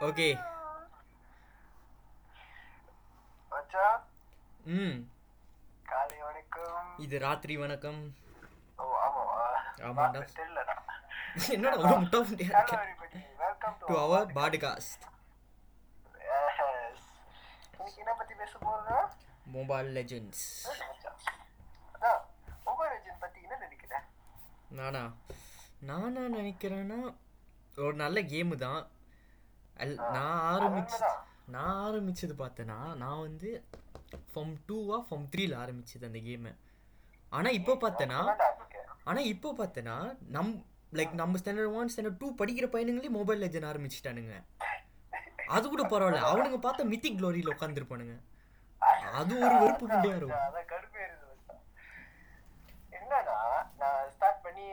Okay. ம். காலை வணக்கம். இது ராத்திரி வணக்கம். ஓ. பார்த்து தெரியலடா. என்னடா அவ்வளோ முட்டா முட்டியா வெல்கம் டு அவர் பாட்காஸ்ட் இன்னைக்கு என்ன பத்தி பேச போறோம் மொபைல் லெஜெண்ட்ஸ் அதான் மொபைல் லெஜெண்ட் பத்தி என்ன நினைக்கிறேன் நானா? நானா நினைக்கிறேன்னா ஒரு நல்ல கேமு தான். அல்- நான் ஆரம்பிச்சு. நான் ஆரம்பிச்சது பார்த்தேன்னா நான் வந்து ஃபார்ம் டூவா ஃபார்ம் த்ரீல ஆரம்பிச்சது அந்த கேமை ஆனால் இப்போ பார்த்தேன்னா? ஆனால் இப்போ பார்த்தேன்னா நம் லைக் நம்ம ஸ்டாண்டர்ட் ஒன் ஸ்டாண்டர்ட் டூ படிக்கிற பையனுங்களே மொபைல் லெஜன் ஆரம்பிச்சிட்டானுங்க. அது கூட பரவாயில்ல. அவனுங்க பார்த்தா மித்திக் க்ளோரியில் உட்காந்துருப்பானுங்க அது ஒரு வெறுப்பு புண்டியா இருக்கும். என்னன்னா நான் ஸ்டார்ட் பண்ணி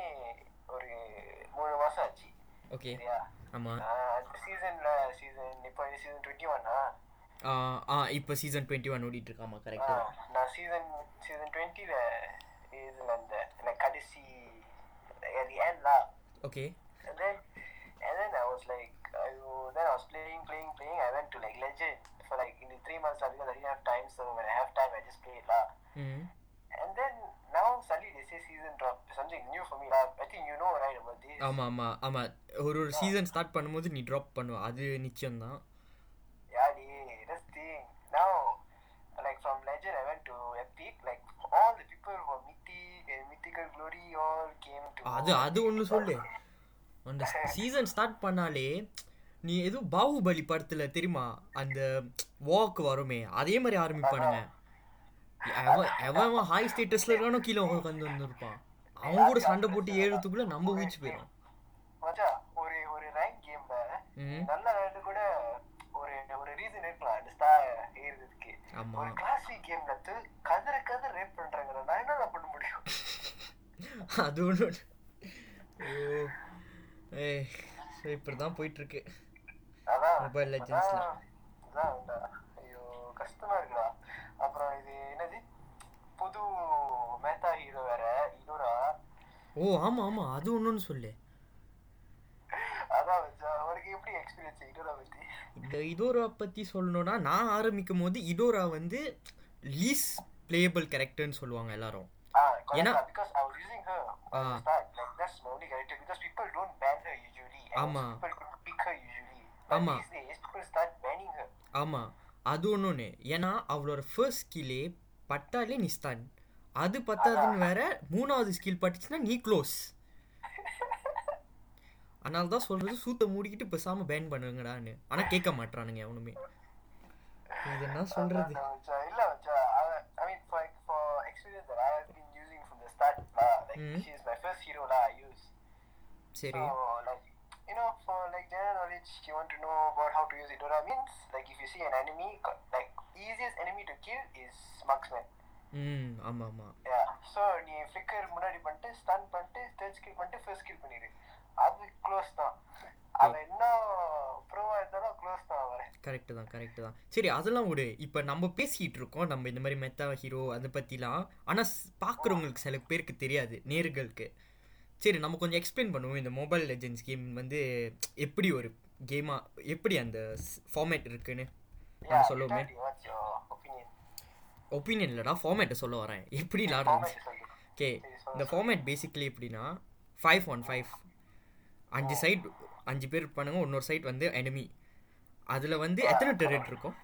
ஒரு மூணு மாசம் ஆச்சு. ஓகே சரியா ஆமாம் அந்த சீசன்ல சீசன் இப்போ சீசன் டுவெண்ட்டி ஒன்னா ஆ இப்போ சீசன் டுவெண்ட்டி ஒன் ஓடிட்டு இருக்காமா கரெக்டாக நான் சீசன் சீசன் டுவெண்ட்டில இதுல அந்த எனக்கு கடைசி at the end lah okay and then and then I was like I w- then I was playing playing playing I went to like legend for like in the three months lah, because I didn't have time so when I have time I just play it lah ம் And then now suddenly they say season drop something new for me I think you know right about this ஆமாம் ஆமாம் ஆமாம் ஒரு ஒரு season start பண்ணும்போது நீ drop பண்ணுவ அது நிச்சயம்தான் Yeah, dey, that's thing. Now, like from Legend, I went to Epic. Like all the people who were mythic and mythical glory all came to. அது அது ஒன்று சொல்லு அந்த சீசன் ஸ்டார்ட் பண்ணாலே நீ எதுவும் பாகுபலி படத்துல தெரியுமா அந்த வாக் வருமே அதே மாதிரி ஆரம்பிப்பானுங்க எவன் எவன் ஹாய் ஸ்டேட்டஸ்ல இருக்கானோ கீழே உட்காந்து வந்துருப்பான். அவன் கூட சண்டை போட்டு ஏழுத்துக்குள்ள நம்ம வீச்சு போயிடும் மச்சா ஒரு ஒரு ரேங்க் கேம்ல நல்ல விளையாட்டு கூட ஒரு ஒரு ரீசன் இருக்கலாம் அந்த ஸ்டார் ஏறுறதுக்கு. ஆமா. ஒரு கிளாசிக் கேம்ல கதற கதற ரேப் பண்றாங்க நான் என்ன பண்ண முடியும்? அது ஒன்று ஐயோ ஏ இப்படி தான் போயிட்டு இருக்கு. அதான். Mobile Legendsல. அதான். ஐயோ கஷ்டமா இருக்குடா அப்புறம் இது என்னது புது மேத்தா ஹீரோ வேற இன்னொரு ஓ ஆமா ஆமா. அது ஒன்றுன்னு சொல்லு. அதான் மச்சான், உனக்கு எப்படி எக்ஸ்பீரியன்ஸ் இன்னொரு பத்தி? இந்த இதோரா பத்தி சொல்லணும்னா நான் ஆரம்பிக்கும் போது இதோரா வந்து லீஸ் பிளேயபிள் கேரக்டர்னு சொல்லுவாங்க எல்லாரும். ஏன்னா- ஆமா. ஆமா. ஆமா. அது ஒன்று ஏன்னா அவளோட ஃபர்ஸ்ட் ஸ்கில்லே பட்டாலே நீ ஸ்டன் அது பத்தாதுன்னு வேற மூணாவது ஸ்கில் பட்டுச்சுன்னா நீ க்ளோஸ் அதனால தான் சொல்றது சூத்த மூடிக்கிட்டு பேசாம பேன் பண்ணுங்கடான்னு ஆனா கேட்க மாட்றானுங்க எவனுமே இது என்ன மச்சான். இல்ல for experience that I have been using from the start lah like Mm. she is my first hero lah I use சரி like, you know, for like general knowledge, you want to know about how to use Idora means, like, if you see an enemy, like, easiest enemy to kill is marksman. ம். ஆமா ஆமா Yeah. So, நீ flicker முன்னாடி பண்ணிட்டு, stun பண்ணிட்டு, third skill பண்ணிட்டு, first skill பண்ணிடு. அது close தான். அவன் என்ன ப்ரோவா இருந்தாலும் க்ளோஸ் தான் அவன் கரெக்டு தான் கரெக்டு தான். சரி அதெல்லாம் விடு. இப்போ நம்ம பேசிக்கிட்டு இருக்கோம். நம்ம இந்த மாதிரி மெத்தா ஹீரோ அதை பற்றிலாம் ஆனால் பார்க்குறவங்களுக்கு சில பேருக்கு தெரியாது நேர்களுக்கு. சரி நம்ம கொஞ்சம் எக்ஸ்பிளைன் பண்ணுவோம். இந்த மொபைல் லெஜெண்ட்ஸ் கேம் வந்து எப்படி ஒரு கேமாக எப்படி அந்த ஃபார்மேட் இருக்குன்னு? நம்ம சொல்லுவோமே. ஒப்பீனியன் இல்லைடா ஃபார்மேட்டை சொல்ல வரேன். எப்படி சொல்லு ஓகே இந்த ஃபார்மேட் பேசிக்கலி எப்படின்னா ஃபைவ் ஒன் ஃபைவ் அஞ்சு சைட் அஞ்சு பேர் இருப்பானுங்க இன்னொரு சைட் வந்து enemy. அதில் வந்து எத்தனை டெரட் இருக்கும்.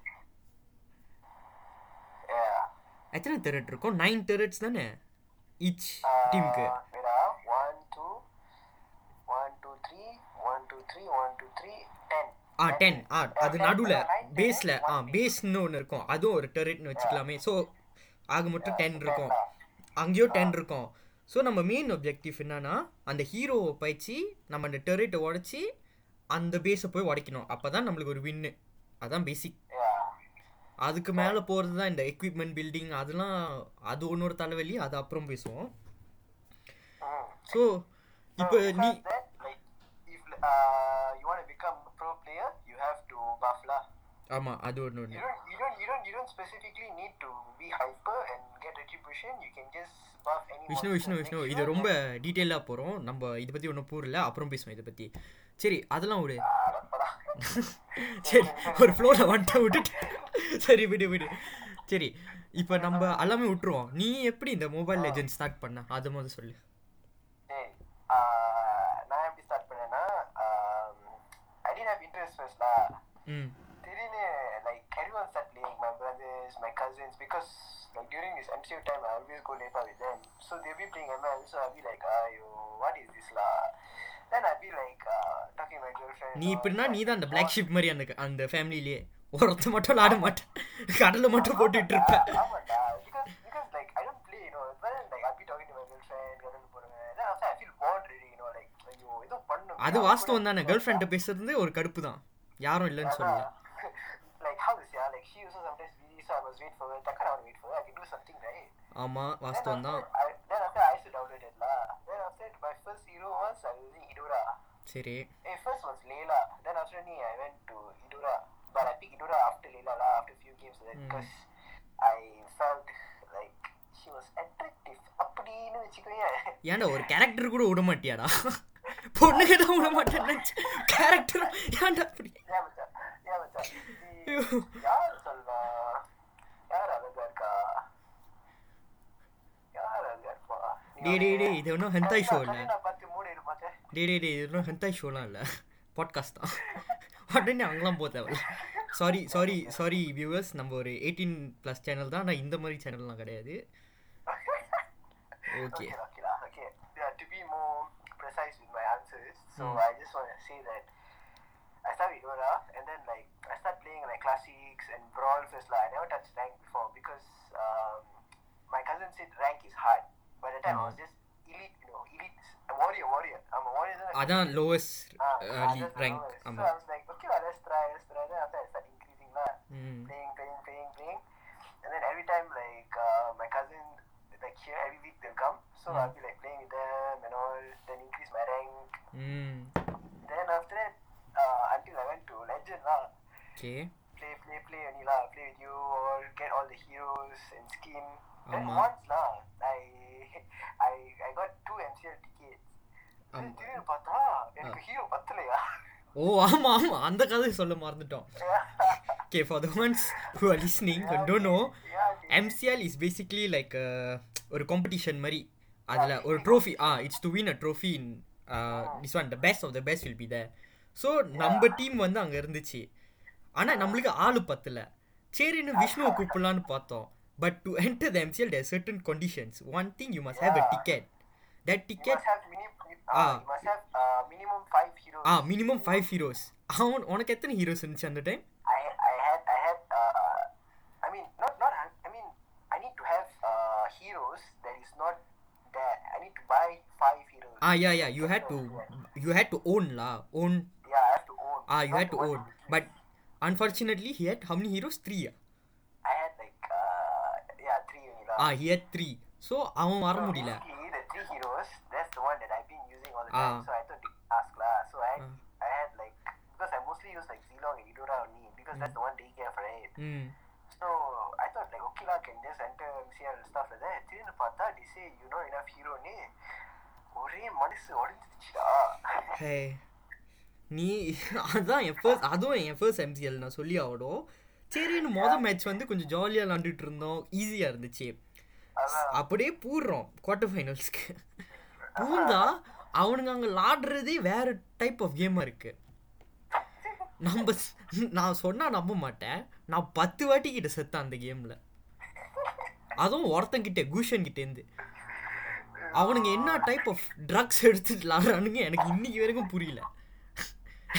எத்தனை டெரட் இருக்கும் நைன் டெரட்ஸ் தானே ஈச் டீமுக்கு. One, two, one, two, three, one, two, three, one, two, three, ten. Ah ten ah அது நடுவில் பேஸில் ஆ one பேஸ்னு ஒன்று இருக்கும். அதுவும் ஒரு டெரட்னு வச்சுக்கலாமே. ஸோ ஆக மட்டும் டென் இருக்கும். lah. அங்கேயோ டென் இருக்கும். ஸோ நம்ம மெயின் ஒப்ஜெக்டிவ் என்னன்னா அந்த ஹீரோவை பயிற்சி நம்ம அந்த டெரட்டை உடச்சி அந்த பேஸை போய் உடைக்கணும். அப்போ தான் நம்மளுக்கு ஒரு வின்னு அதான் பேசிக். அதுக்கு மேலே போகிறது தான் இந்த எக்யூப்மெண்ட் பில்டிங் அதெல்லாம் அது ஒன்னொரு தலைவலி. அது அப்புறம் பேசுவோம். ஸோ இப்போ நீ have to buff lah. ஆமாம் அது ஒன்று You ஒன்று don't, you don't, you don't, you don't specifically need to be hyper and get retribution. You can just buff any. Vishnu. Vishnu Vishnu இது ரொம்ப டீட்டெயிலாக போகிறோம் நம்ம இதை பற்றி ஒன்றும் பூரில்ல அப்புறம் பேசுவோம் இதை பற்றி சரி அதெல்லாம் விடு. சரி ஒரு ஃப்ளோவில் வந்துட்டு விட்டுட்டு சரி விடு விடு சரி இப்போ நம்ம எல்லாமே விட்டுருவோம் நீ எப்படி இந்த மொபைல் லெஜெண்ட் ஸ்டார்ட் பண்ண அது முதல்ல சொல்லு திடீர்னு like everyone start playing my brothers my cousins because like during this MCU time I always go lepak with them so they'll be playing ML so I'll be like ayo what is this lah then I'll be like uh, talking to my girlfriend நீ இப்படின்னா நீ தான் அந்த like, black ship மாதிரி அந்த அந்த ஃபேமிலியிலே ஒருத்த மட்டும் விளாட மாட்டேன் கடலில் மட்டும் போட்டுட்டு இருப்பேன் ஆமாண்டா because because like I don't play you know but then like I'll be talking to my girlfriend கடலுக்கு போறேன் then after I feel bored really you know like ஐயோ ஏதோ பண்ணணும் அது வாஸ்தவம் தானே கேர்ள் ஃப்ரெண்ட்டை பேசுறது ஒரு கடுப்பு தான் யாரும் இல்லைன்னு சொல்லல like how to say ah, like she also sometimes busy so I must wait for her takkan I want to wait for her I can do something right ஆமாம் then வாஸ்தவம் after, தான் used to download it lah then after that, my first hero was I was using Idora சரி eh first was Layla then after me I went to Idora but I picked Idora after Layla lah after a few games of that Mm. because I felt like she was attractive அப்படின்னு வச்சுக்கோயேன் ஏன்டா ஒரு character கூட விட மாட்டியாடா பொண்ணுங்க தான் விட மாட்டேன்னு கேரக்டர் ஏன்டா அப்படி? டே டே டே இது ஒன்றும் ஹென்தாய் ஷோ இல்லை. டே டே டே இது ஒன்றும் ஹென்தாய் ஷோலாம் இல்லை. பாட்காஸ்ட் தான். உடனே அங்கெல்லாம் போக தேவையில்ல. சாரி சாரி சாரி வியூவர்ஸ் நம்ம ஒரு எயிட்டீன் ப்ளஸ் சேனல் தான். ஆனால் இந்த மாதிரி சேனல்லாம் கிடையாது. Okay okay okay, lah, okay. Yeah, to be more precise with my answers, so Hmm. I just want to say that I start with Dora, and then like I start playing like classics and brawl first. Like, I never touched rank before because um, my cousin said rank is hard. By the time I was just elite, you know, elite. I'm warrior, warrior. I'm a warrior. then I- அதான் lowest Ah, uh, ah, that's the rank lowest. So ஆமாம் I was like, okay, lah, let's try, let's try. Then after I start increasing lah ம் playing, playing, playing, playing. And then every time, like, uh, my cousin, like, here, every week they'll come. So Mm. I'll be, like, playing with them and all, then increase my rank. ம் Then after that, uh, until I went to Legend, lah, okay play, play, play, only, lah, play with you, all, get all the heroes and skin. Then ஆமா. once, lah, I, I, I got two MCL tickets. ஆமா. திடீர்னு பார்த்தா எனக்கு hero பத்தலையா ஓ ஆமாம் ஆமாம் அந்த கதை சொல்ல மறந்துட்டோம். Okay for the ones who are listening don't know MCL is basically like ஒரு காம்படிஷன் மாதிரி. அதில் ஒரு trophy ah it's to win a trophy in this one the best of the best will be the so நம்ம team வந்து அங்கே இருந்துச்சு. ஆனால் நம்மளுக்கு ஆள் பத்தல. சரின்னு விஷ்ணுவை கூப்பிடலான்னு பார்த்தோம். But to enter the MCL day certain conditions one thing you must have a ticket that You ticket must have mini, uh, Ah. you must have uh, minimum five heroes. Ah minimum five heroes அவன் உனக்கு எத்தனை heroes இருந்துச்சு அந்த time I I had I had uh, I mean not not I mean I need to have uh, heroes that is not there. I need to buy five heroes. Ah, yeah, yeah. You had to, you had to own lah, own. Yeah, I have to own. Ah, you not had to the one own. you But unfortunately, he had how many heroes? Three. ah? I had like uh, yeah three only lah. Ah, he had three. So அவன் வர So முடியல basically, the three heroes, that's the one that I've the. Ah. So I thought to ask lah. So I had, Ah. I had like because I mostly use like Zilong and Idora only because that's the one gave right. ம் So I thought like okay lah can just enter MCL and stuff like that. திடீர்னு பார்த்தா they say you know enough hero னு ஒரே மனசு உடஞ்சிடுச்சுடா ஹே நீ அதான் என் first அதுவும் என் first MCL நான் சொல்லி ஆகணும் சரின்னு மொதல் மேட்ச் வந்து கொஞ்சம் ஜாலியாக விளாண்டுட்டு இருந்தோம் ஈஸியாக இருந்துச்சு அப்படியே பூடுறோம் குவார்டர் ஃபைனல்ஸ்க்கு பூந்தா அவனுங்க அங்கே விளாடுறதே வேறு டைப் ஆஃப் கேமாக இருக்குது நம்ம நான் சொன்னால் நம்ப மாட்டேன். நான் பத்து வாட்டி கிட்ட செத்தேன் அந்த கேமில் அதுவும் ஒருத்தங்கிட்ட கூஷன் கிட்டேருந்து அவனுங்க என்ன டைப் ஆஃப் ட்ரக்ஸ் எடுத்துட்டு விளாட்றானுங்க எனக்கு இன்னைக்கு வரைக்கும் புரியல.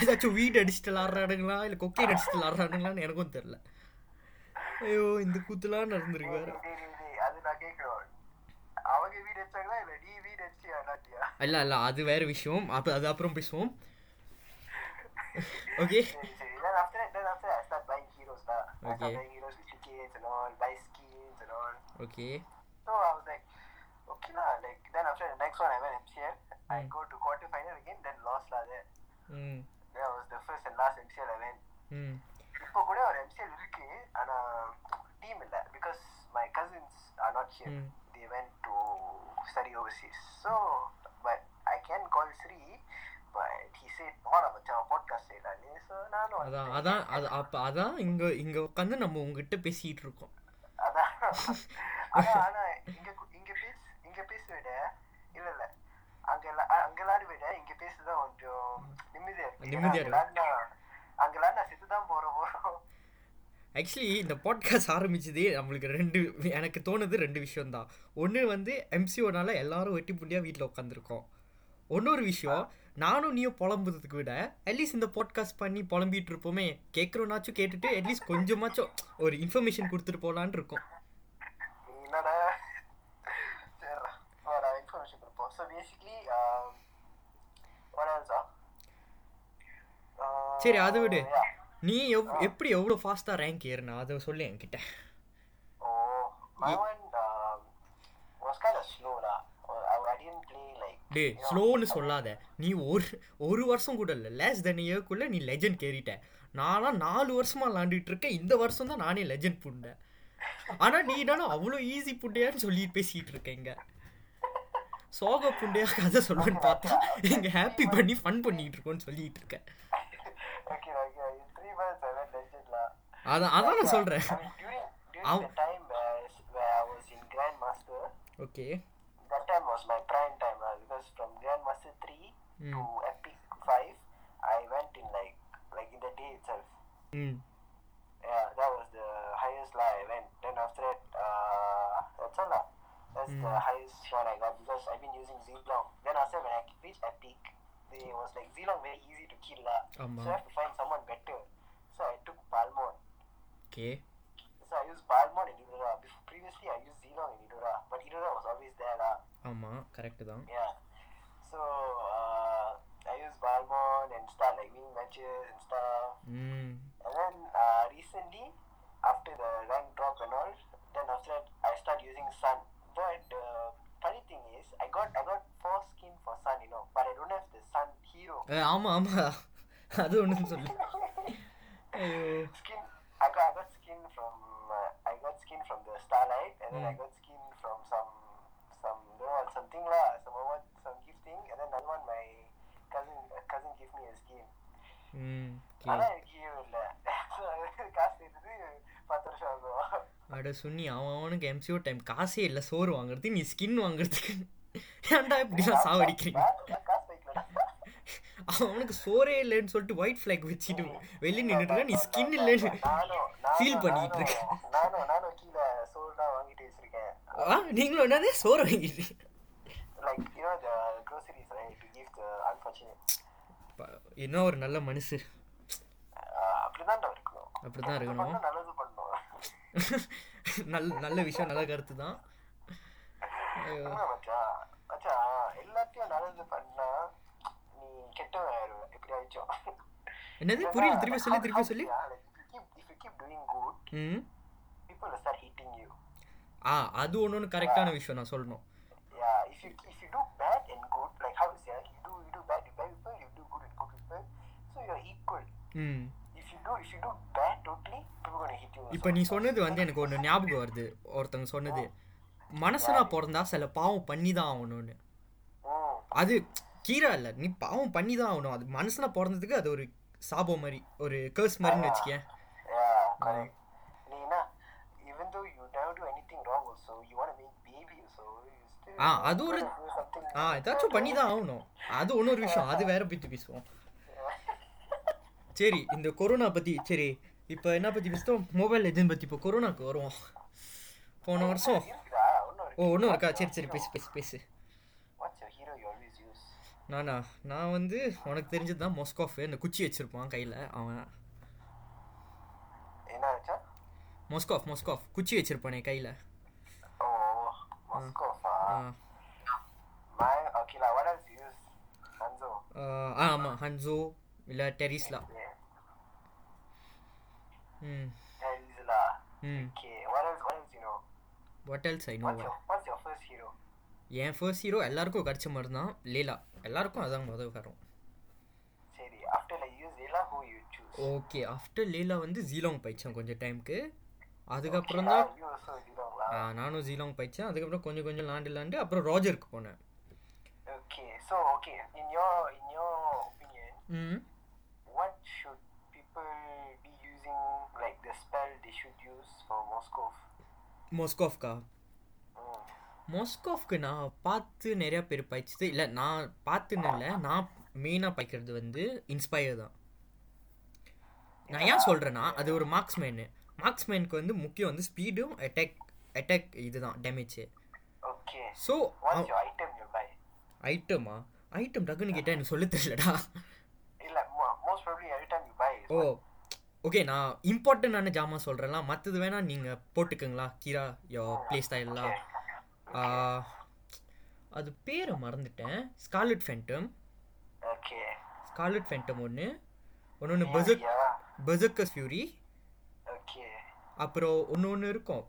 ஏதாச்சும் வீடு அடிச்சுட்டு விளாட்றானுங்களா? இல்லை கொக்கைன் அடிச்சுட்டு விளாட்றானுங்களான்னு எனக்கும் தெரில ஐயோ இந்த கூத்துலாம் நடந்திருக்கு வேறு. இல்ல நீ வீடு வச்சு அண்ணாட்டியா இல்ல இல்ல அது வேற விஷயம் அப்ப அது அப்புறம் பேசுவோம் ஓகே சரி சரி then after that then after that I start buying heroes lah I Okay. start buying heroes with tickets and all buy skins and all okay so I was like okay lah like then after the next one I went MCL I Mm. go to quarter final again then lost lah there ம் that was the first and last MCL I went ம் இப்போ கூட ஒரு MCL இருக்கு ஆனா team இல்ல because my cousins are not here Mm. They went to study overseas. So but I can call Sri but he said போன மச்சான் podcast செய்யலான்னு. So நானும் அதான் அதான் அது அப்போ அதான் இங்கே இங்கே உட்காந்து நம்ம உங்ககிட்ட பேசிகிட்டு இருக்கோம். அதான். ஆனா ஆனா இங்க இங்க பேச இங்க பேச விட இல்ல இல்ல. அங்க அங்க விளையாட விட இங்க பேசுதான் கொஞ்சம் நிம்மதியா இருக்கு. ஏன்னா நிம்மதியா அங்க இருக்கு. விளையாடினா- அங்க விளையாடினா செத்துதான் போறோம் போறோம் ஆக்சுவலி இந்த பாட்காஸ்ட் ஆரம்பிச்சதே நம்மளுக்கு ரெண்டு எனக்கு தோணுது ரெண்டு விஷயம் தான் ஒன்று வந்து எம்சிஓனால எல்லாரும் வெட்டி புண்டியாக வீட்டில் உட்காந்துருக்கோம் இன்னொரு விஷயம் நானும் நீயும் புலம்புறதுக்கு விட அட்லீஸ்ட் இந்த பாட்காஸ்ட் பண்ணி புலம்பிட்டு இருப்போமே. கேட்குறோன்னாச்சும் கேட்டுட்டு அட்லீஸ்ட் கொஞ்சமாச்சும் ஒரு இன்ஃபர்மேஷன் கொடுத்துட்டு போகலான்னு இருக்கோம்? Uh, சரி அதை விடு. Yeah. நீ எப்படி எவ்வளோ ஃபாஸ்ட்டாக ரேங்க் ஏறுனா? அதை சொல்லு என்கிட்ட. டே. ஸ்லோன்னு சொல்லாத. நீ ஒரு ஒரு வருஷம் கூட இல்லை. லேஸ் தென் இயர்க்குள்ளே நீ லெஜண்ட் கேறிட்ட. நான்லாம் நாலு வருஷமா விளாண்டுட்டு இருக்கேன். இந்த வருஷம் தான் நானே லெஜண்ட் புண்டேன் ஆனால் நீ தானே அவ்வளோ ஈஸி புண்டையான்னு சொல்லிட்டு பேசிட்டு இருக்கேங்க சோக புண்டையா கதை சொல்லுன்னு பார்த்தா இங்க ஹாப்பி பண்ணி ஃபன் பண்ணிட்டு இருக்கோன்னு சொல்லிட்டு இருக்கேன் அதான் அதான் நான் சொல்றேன் I mean, during during Ow. the time where, where I was in Grandmaster, okay that time was my prime time lah. Because from Grandmaster three Mm. to Epic five, I went in like like in the day itself. ம் Yeah, that was the highest lah I went. Then after that, uh, that's all lah. That's the Mm. highest one I got because I've been using Zilong. Then after when I reached Epic, it was like Zilong very easy to kill lah. ஆமா So I have to find someone better. So I took Balmon. Okay So I used Balmon and Idora. Before, previously I used Zilong and Idora, but Idora was always there lah. ஆமா correct தான் Yeah. So uh, I used Balmon and start like winning matches and stuff. ம் And then uh, recently, after the rank drop and all, then after that I start using Sun. But the funny thing is, I got I got four skin for Sun, you know, but I don't have the Sun hero ah, ஆமா ஆமா அது ஒன்றும் சொல்லு ஐயோ skin. I got I got skin from uh, I got skin from the Starlight, and then I Mm. got skin from some some don't know something lah, some what some gifting, and then another one my cousin uh, cousin gave me a skin. ம் அட சுன்னி அவன் அவனுக்கு MCO time காசே இல்லை சோறு வாங்குறது நீ skin வாங்குறதுக்கு ஏன்டா இப்படிலாம் சாவடிக்கிறீங்க அவனுக்கு சோறே இல்லைன்னு சொல்லிட்டு ஒயிட் ஃபிளாக் வச்சுட்டு வெளியே நின்றுட்டு நீ ஸ்கின் இல்லைன்னு ஃபீல் பண்ணிட்டு இருக்க. நானும் நானும் கீழே சோறு தான் வாங்கிட்டு வச்சிருக்கேன் ஆ நீங்களும் என்னது? சோறு வாங்கிட்டு like groceries right to give the என்ன ஒரு நல்ல மனசு. அப்படிதான்டா இருக்கணும் அப்படிதான் இருக்கணும். நல்லது பண்ணணும் நல்ல நல்ல விஷயம் நல்ல கருத்து தான் ஐயோ. உண்மை மச்சான் மச்சான் எல்லாத்தையும் நல்லது பண்ணா நீ கெட்டவன் ஆயிடுவ எப்படியாச்சும் என்னது புரியல திருப்பி சொல்லி திருப்பி சொல்லி ஆ அது ஒன்று ஒன்று கரெக்டான விஷயம் நான் சொல்லணும். இப்போ நீ சொன்னது வந்து எனக்கு ஒன்று ஞாபகம் வருது ஒருத்தவங்க சொன்னது மனசனா பிறந்தா சில பாவம் பண்ணி தான் ஆகணும்னு Mm. அது கீரா இல்லை நீ பாவம் பண்ணி தான் ஆகணும் அது மனசுல பிறந்ததுக்கு அது ஒரு சாபம் மாதிரி ஒரு கேர்ஸ் மாதிரின்னு வச்சுக்கேன். ஆ. அது ஒரு. ஆ ஏதாச்சும் பண்ணி தான் ஆகணும். அது இன்னொரு விஷயம். அது வேற பற்றி பேசுவோம். சரி இந்த கொரோனா பற்றி சரி இப்போ என்ன பற்றி பேசுவோம் மொபைல் எதுன்னு பற்றி இப்போ கொரோனாக்கு வருவோம். போன வருஷம். ஒண்ணும் இருக்கு. ஓ ஒன்றும் இருக்கா சரி சரி பேசு பேசு பேசு What's your hero you always use? நானா நான் வந்து உனக்கு தெரிஞ்சது தான் மொஸ்காஃப் இந்த குச்சி வச்சிருப்பான் கையில் அவன்? மொஸ்காஃப் மொஸ்காஃப் குச்சி வச்சிருப்பானே கையில் Oh. ஆ ah. ஆமாம் ஹன்சோ இல்லை டெரிஸ்லா. ம். ம்? What else I know your What's your first hero? என் ஃபர்ஸ்ட் ஹீரோ எல்லாருக்கும் கிடைச்ச மாதிரி தான் லீலா எல்லாருக்கும் அதான் முதல் வரும் you use Zilla, who you choose? Okay after Layla வந்து ஜீலாங் பயிச்சேன் கொஞ்சம் டைமுக்கு அதுக்கப்புறம் தான் நானும் ஜீலாங் பயிச்சேன் அதுக்கப்புறம் கொஞ்சம் கொஞ்சம் லாண்டு லாண்டு அப்புறம் ராஜருக்கு போனேன் Okay. So okay. In your In your opinion, ம் what should the spell they should use for Moskov? மொஸ்கோஃப்கா Mm. மொஸ்கோஃப்க்கு நான் பார்த்து நிறையா பேர் பயிச்சது இல்லை நான் பார்த்துன்னு இல்லை நான் மெயினாக பயிக்கிறது வந்து இன்ஸ்பயர் தான். நான் ஏன் சொல்கிறேன்னா அது ஒரு மார்க்ஸ்மேனு மார்க்ஸ்மேனுக்கு வந்து முக்கியம் வந்து ஸ்பீடும் அட்டாக் அட்டாக் இதுதான் டேமேஜ். ஸோ? ஐட்டமா ஐட்டம் டக்குன்னு கேட்டால் எனக்கு சொல்ல தெரியலடா. ஓ ஓகே நான் இம்பார்ட்டண்டான ஜாமான் சொல்கிறேன்லாம் மற்றது வேணால் நீங்கள் போட்டுக்கங்களா? கீரா யோ ப்ளே ஸ்டைல்லாம் அது பேரை மறந்துட்டேன். Scarlet Phantom okay. Scarlet Phantom ஒன்று ஒன்று Berserk Yeah. Berserker's Fury. Okay. அப்புறம் ஒன்று ஒன்று இருக்கும்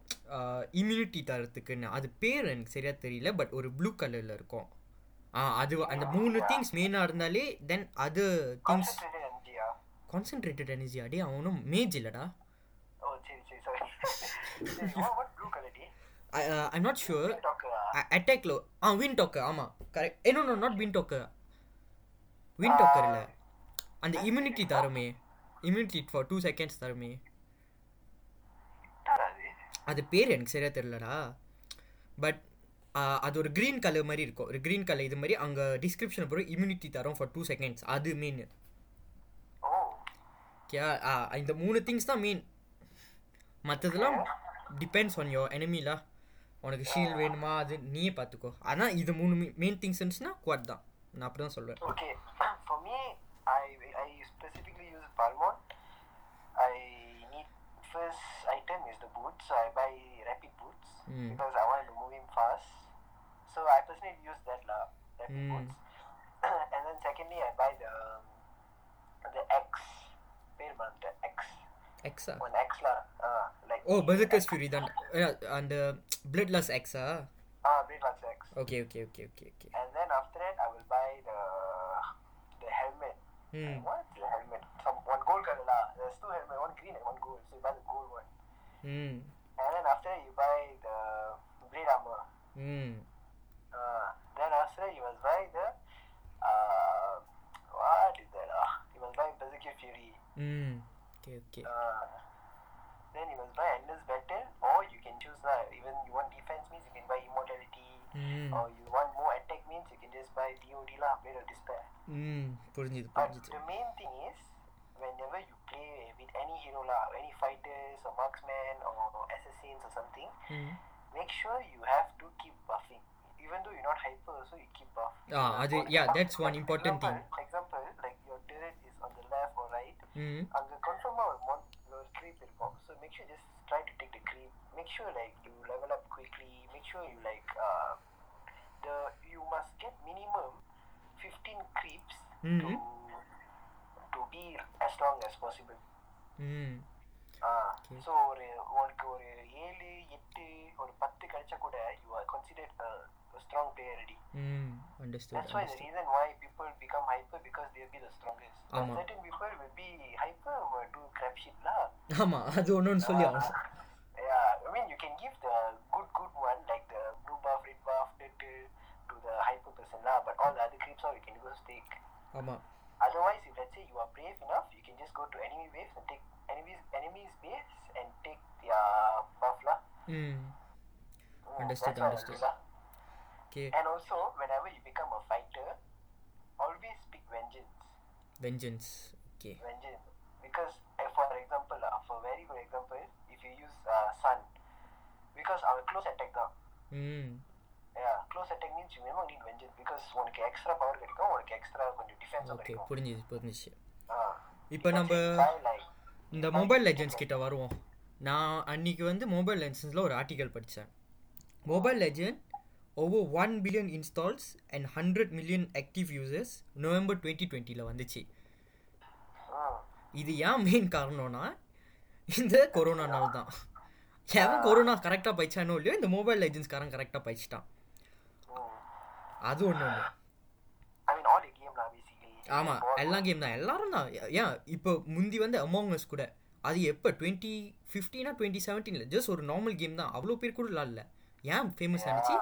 இம்யூனிட்டி தரத்துக்குன்னு. அது பேர் எனக்கு சரியாக தெரியல பட் ஒரு ப்ளூ கலரில் இருக்கும். ஆ அது அந்த மூணு திங்ஸ் மெயினாக இருந்தாலே தென் அது திங்ஸ். கான்சென்ட்ரேட்டட் எனர்ஜி அடி அவனும் மேஜ் இல்லைடா. ஐ நாட் ஷுர் அட்டாக்ல ஆ வின் டோக்கர் ஆமாம் கரெக்ட் ஏ நோ நாட் வின் டோக்கர் வின் டோக்கர் இல்லை. அந்த இம்யூனிட்டி தருமே. இம்யூனிட்டி ஃபார் டூ செகண்ட்ஸ் தருமே. அது? பேர் எனக்கு சரியாக தெரிலடா பட் அது ஒரு க்ரீன் கலர் மாதிரி இருக்கும். ஒரு க்ரீன் கலர் இது மாதிரி அங்கே டிஸ்கிரிப்ஷன் போகிற இம்யூனிட்டி தரும் ஃபார் டூ செகண்ட்ஸ் அது Oh, ஓகே இந்த மூணு திங்ஸ் தான் மெயின் மற்றதெல்லாம் டிபெண்ட்ஸ் ஆன் யோர் எனிமிலா உனக்கு ஷீல் வேணுமா அது நீயே பார்த்துக்கோ ஆனால் இது மூணு மெயின் திங்ஸ் இருந்துச்சுன்னா குவாட் தான் நான் அப்படி தான் சொல்வேன் okay. For me, I I specifically use Palmont. I need first item is the boots, so I buy rapid boots Mm. because I want to move him fast. So I personally use that lah, rapid Mm. boots. and then secondly, I buy the the X. பேர் மறந்துட்டேன் X. எக்ஸா One X lah. Uh, like ஓ பர்சக்கஸ் fury தான் அஹ், அந்த Bloodlust Axe Ah, Breedlux X. Okay okay okay okay okay And then after that, I will buy the the helmet. ம் What's the helmet? Some one gold color lah. There's two helmet, one green and one gold. So you buy the gold one. ம் And then after that, you buy the blade armor. ம் Uh, then after that, you must buy the uh, what is that? Uh, you must buy Berserker Fury. Hmm okay okay Uh, then you must buy Endless Battle, or you can choose lah. Even you want defense means you can buy Immortality, ம் or you want more attack means you can just buy DOD lah, Blade of Despair. ம் புரிஞ்சுது But புரிஞ்சுது the main thing is, whenever you play with any hero lah, any fighters or marksman or assassins or something, ம் make sure you have to keep buffing. Even though you're not hyper, also you keep buff. Ah, அது yeah that's one important thing example, example, like your turret is on the left or right, ம் அங்க confirm-ஆ ஒரு mon- ஒரு creep இருக்கும். So make sure just try to take the creep. Make sure like you level up quickly. Make sure you like uh, the you must get minimum 15 creeps Mhm. to to be as strong as possible. ம் Ah, Okay. so ஒரு உனக்கு ஒரு ஏழு எட்டு ஒரு பத்து கிடைச்சா கூட you are considered a, a strong player already. Hmm understood That's why the reason why people become hyper because they'll be the strongest. But ஆமா. certain people will be hyper will do crap shit lah. ஆமாம் அது ஒன்று ஒன்று சொல்லி ஆகணும் Yeah, I mean you can give the good good one like the blue buff, red buff, turtle to the hyper person lah. But all the other creeps all you can go stick. ஆமாம் Otherwise, if let's say you are brave enough, you can just go to enemy waves and take enemies enemies base and take their buff lah. ம் Mm, Understood, that's what I understood. do lah. Okay And also, whenever you become a fighter, always pick vengeance. Vengeance okay vengeance because uh, for example uh, for very good example if you use uh, sun because our close attack தான் ம் yeah close attack means you memang need vengeance because உனக்கு extra power கிடைக்கும் உனக்கு extra கொஞ்சம் defense okay கிடைக்கும் புரிஞ்சுது புரிஞ்சுச்சு ah இப்போ நம்ம இந்த மொபைல் லெஜெண்ட்ஸ் கிட்ட வருவோம் நான் அன்னைக்கு வந்து மொபைல் லெஜெண்ட்ஸில் ஒரு ஆர்டிகல் படித்தேன் Mobile Legend over one billion installs and hundred million active users November twenty டுவெண்ட்டியில் வந்துச்சு. இது ஏன் மெயின் காரணம்னா இந்த கொரோனானால தான். எவன் கொரோனா கரெக்டாக பயிச்சானோ இல்லையோ இந்த மொபைல் லெஜெண்ட்ஸ்காரன் கரெக்டாக பயிச்சிட்டான். அது ஒன்று ஒன்று ஆமாம் எல்லா கேம் தான். எல்லாரும் தான். ஏன் இப்போ முந்தி வந்து அமோங்கஸ் கூட அது எப்போ? டுவெண்ட்டி ஃபிஃப்டீனா டுவெண்ட்டி செவன்டீனில் ஜஸ்ட் ஒரு நார்மல் கேம் தான். அவ்வளோ பேர் கூட விளாட்ல. ஏன் ஃபேமஸ் ஆனிச்சு?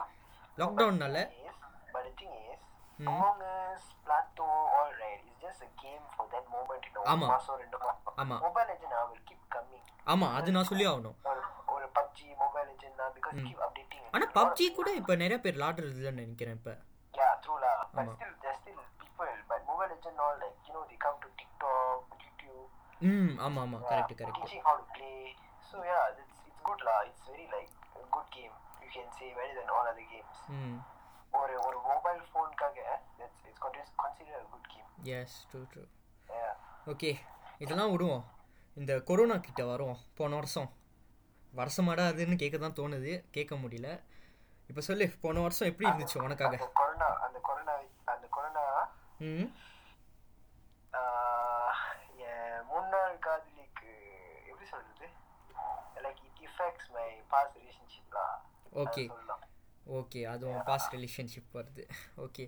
லாக்டவுன்னால Yes, but the thing is Hmm. Among Us Plato all right it's just a game for that moment you know ஆமா. மாசம் ரெண்டு மாசம் ஆமா. Mobile Legend I will keep coming ஆமா அது நான் சொல்லி ஆகணும் ஒரு ஒரு PUBG Mobile Legend because keep updating ஆனா பப்ஜி கூட இப்ப நிறைய பேர் விளாடுறது இல்லைன்னு நினைக்கிறேன் இப்ப Yeah, true lah. But ஆமா. still, there's still people. But Mobile Legend all like you know they come to TikTok, YouTube, ம் ஆமா ஆமா yeah, correct correct teaching how to play. So yeah, it's it's good lah. It's very like a good game. You can say better than all other games. ம் ஒரு ஒரு mobile ஃபோனுக்காக considered considered a good game. Yes true true Yeah. Okay இதெல்லாம் விடுவோம். இந்த corona கிட்ட வரும் போன வருஷம். வருஷமாடா அதுன்னு கேட்க தான் தோணுது. கேட்க முடியல. இப்போ சொல்லு போன வருஷம் எப்படி இருந்துச்சு உனக்காக? கொரோனா அந்த கொரோனா அந்த கொரோனா ம். முன்னாள் காதலிக்கு எப்படி சொல்றது? Like it effects my past ரிலேஷன்ஷிப்லாம் Okay. சொல்லலாம் ஓகே அதுவும் பாஸ்ட் ரிலேஷன்ஷிப் வருது. ஓகே.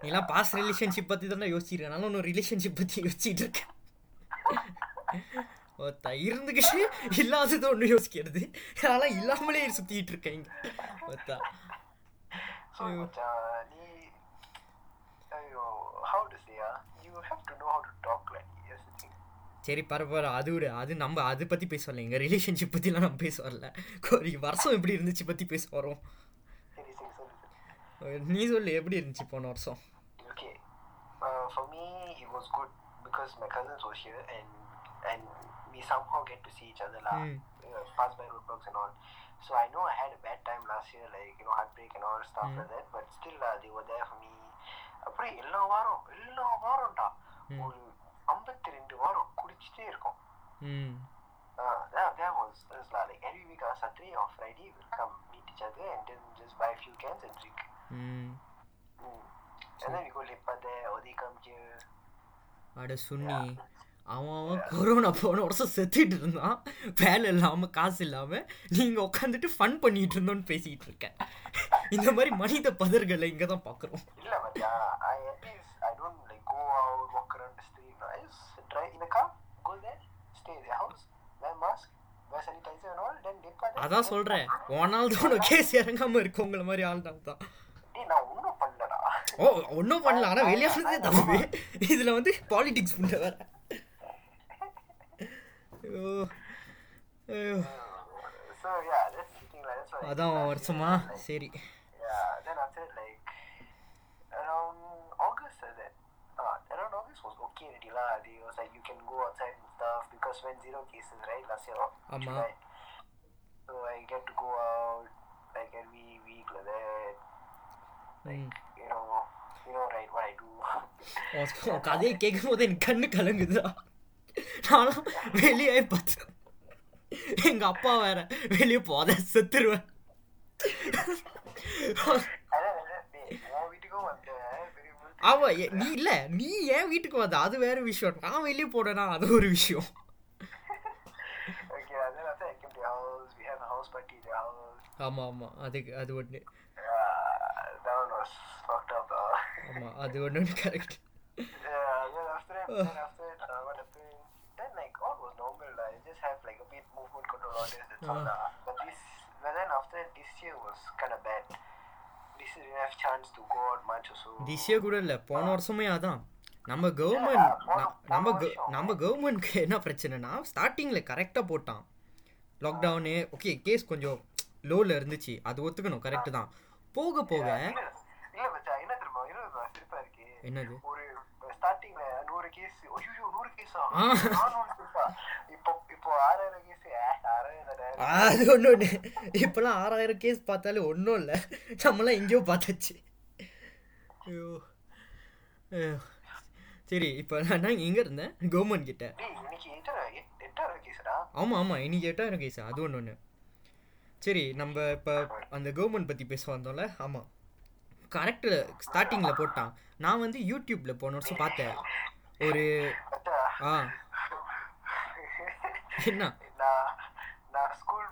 நீலாம் பாஸ்ட் ரிலேஷன்ஷிப் பற்றி தானே யோசிச்சிருக்கேன் நானும் ஒன்றும் ரிலேஷன்ஷிப் பற்றி யோசிச்சுட்டு இருக்கேன். ஒருத்தா இருந்துக்கிட்டு இல்லாதது ஒன்று யோசிக்கிறது. அதெல்லாம் இல்லாமலே சுற்றிட்டு இருக்கேன் இங்கே. ஒருத்தா ஐயோ how to say ah? You have to know how to talk like சரி பரவாயில்ல அது விடு அது நம்ம அதை பற்றி பேச வரல எங்கள் ரிலேஷன்ஷிப் பற்றிலாம் நம்ம பேச வரல ஒரு வருஷம் எப்படி இருந்துச்சு பற்றி பேச வரோம். நீ சொல்லு எப்படி இருந்துச்சு போன வருஷம் okay uh, for me it was good because my cousins was here and and we somehow get to see each other lah Mm. you know, pass by roadblocks and all so I know I had a bad time last year like you know heartbreak and all stuff Mm. like that but still uh, they were there for me அப்புறம் எல்லா வாரம் எல்லா வாரம்டா Mm. ஒரு வாரம் குடிச்சிட்டே இருக்கோம் Uh, that, that was that was like every week on Saturday or Friday we'll come meet each other and then just buy a few cans and drink. ம் Mm. And then we go lepak there or they come here. அட சுன்னி அவன் அவன் corona போன வருஷம் செத்துட்டு இருந்தான் வேலை இல்லாமல் காசு இல்லாமல் நீங்கள் உட்காந்துட்டு ஃபன் பண்ணிட்டு இருந்தோன்னு பேசிக்கிட்டு இருக்கேன் இந்த மாதிரி மனித பதர்களை இங்கே தான் பார்க்குறோம் இல்ல like walk around the street. No, I just drive in அதான் சொல்கிறேன் ஒன்னால் தான் கேஸ் இறங்காமல் இருக்கு உங்களை மாதிரி ஆள்னால தான் ஓ ஒன்றும் பண்ணல. ஆனால் வெளியானதே தப்பு. இதில் வந்து பாலிடிக்ஸ் பண்ண வேற. ஐயோ. ஐயோ. So August was okay already lah. They was like you can go outside and stuff because when zero cases right last year. ஆமா. July. So I get to go out like every week like that. ம் You know, you know right what I do. உன் உன் கதையை கேட்கும் போது எனக்கு கண்ணு கலங்குதுடா நானும் வெளியே பார்த்தேன் எங்க அப்பா வேற வெளியே போத செத்துருவேன் எ- நீ இல்ல நீ ஏன் வீட்டுக்கு வந்த அது வேற விஷயம் நான் வெளியே போனேனா அது ஒரு விஷயம். ஆமா ஆமா அதுக்கு அது ஒண்ணு Uh. Uh. ஆமா அது ஒண்ணு correct Yeah, then after that, then after that, uh, what happened? Then like all was normal, like you just have like a bit movement control all this, that's all. Uh. lah. But this, but then after that, this year was kind of bad. This year didn't have chance to go out much also. திசிய கூட இல்ல போன வருஷமே அதான் நம்ம government நம்ம நம்ம கவர்மெண்ட்க்கு என்ன பிரச்சனைனா ஸ்டார்டிங்ல கரெக்டா போட்டான் லாக்டவுனு ஓகே கேஸ் கொஞ்சம் லோல இருந்துச்சு அது ஒத்துக்கணும் கரெக்ட் தான் போக போக இல்ல, இல்ல மச்சான், என்ன தெரியுமா? இன்னொரு சிரிப்பா இருக்கு. என்னது ஒரு ஸ்டார்டிங்ல நூறு கேஸ் ஐயோ நூறு கேஸா இப்போ இப்போ ஆறாயிரம் கேஸ் அது ஒன்று ஒன்று இப்போலாம் ஆறாயிரம் கேஸ் பார்த்தாலே ஒன்றும் இல்லை நம்மளாம் எங்கேயோ பார்த்தாச்சு ஐயோ. சரி இப்போ நான் எங்கே இருந்தேன் கவர்மெண்ட் கிட்ட ஆமாம் ஆமாம் இன்னைக்கு எட்டாயிரம் கேஸ் அது ஒன்று ஒன்று சரி நம்ம இப்போ அந்த கவர்மெண்ட் பற்றி பேச வந்தோம்ல ஆமாம் கரெக்டு ஸ்டார்டிங்கில் போட்டான் நான் வந்து யூடியூப்பில் போன வருஷம் பார்த்தேன் ஒரு ஆ. என்ன? நான் நான் ஸ்கூல்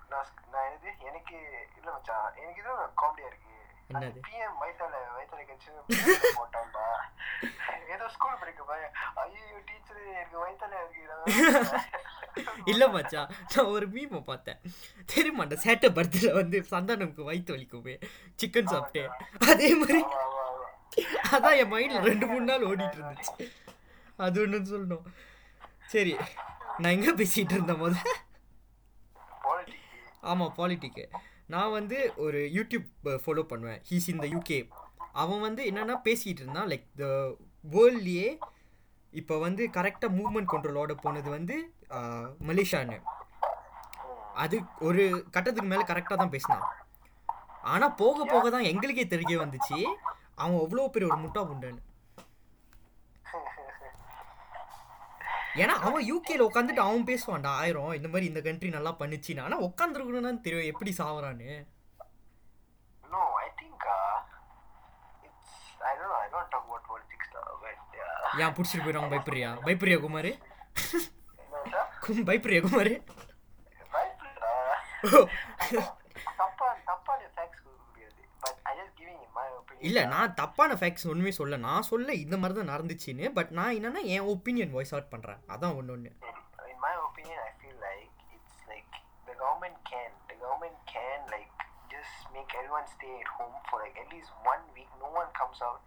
நான் இது எனக்கு இல்ல மச்சான் எனக்கு இது காமெடியா இருக்கு. என்னது? பிஎம் வயித்தால வயித்தால கட்சி போட்டான்டா. ஏதோ ஸ்கூல் படிக்க போய் ஐயோ டீச்சர் எனக்கு வயித்தால இருக்கு இல்லை மச்சான் நான் ஒரு மீமை பார்த்தேன். தெரியுமா அந்த சேட்டை படத்தில் வந்து சந்தானம்க்கு வயிற்று வலிக்குமே? சிக்கன் சாப்பிட்டு அதே மாதிரி அதான் என் மைண்டில் ரெண்டு மூணு நாள் ஓடிட்டு இருந்துச்சு. அது ஒன்று சொல்லணும். சரி நான் எங்கே பேசிகிட்டு இருந்தேன் போது ஆமாம் பாலிட்டிக்கு நான் வந்து ஒரு யூடியூப் ஃபாலோ பண்ணுவேன். ஹீஸ் இந்த யூகே அவன் வந்து என்னென்னா பேசிகிட்டு இருந்தான். லைக் த வேர்ல்ட்லேயே இப்போ வந்து கரெக்டாக மூவ்மெண்ட் கண்ட்ரோலோட போனது வந்து ஆஹ், மலேசியான்னு. அது ஒரு கட்டத்துக்கு மேலே கரெக்டாக தான் பேசினான். ஆனால் போக போக தான் எங்களுக்கே தெரிய வந்துச்சு. அவன் அவ்வளோ பெரிய ஒரு முட்டா புண்டன்னு ஏன்னா அவன் யூகேல உட்காந்துட்டு அவன் பேசுவான்டா ஆயிரம். இந்த மாதிரி இந்த கண்ட்ரி நல்லா பண்ணுச்சுன்னு. ஆனால் உட்காந்துருக்கணும்னு தெரியும். எப்படி சாவறான்னு. Uh, uh, ஏன் பிடிச்சிட்டு போயிடுவாங்க பயப்படுறியா? பயப்படுறியா குமார்? you know, sir, கும் பயப்படுறியா குமார்? Uh, தப்பா தப்பான facts கொடுக்க முடியாது. But I just giving in my opinion. இல்லை நான் தப்பான ஃபேக்ட்ஸ் ஒன்றுமே சொல்ல நான் சொல்ல இந்த மாதிரி தான் நடந்துச்சுன்னு பட் நான் என்னன்னா என் ஒப்பீனியன் வாய்ஸ் அவுட் பண்ணுறேன் அதான் ஒன்று ஒன்று In my opinion, I feel like it's like the government can, the government can like just make everyone stay at home for like at least one week. No one comes out.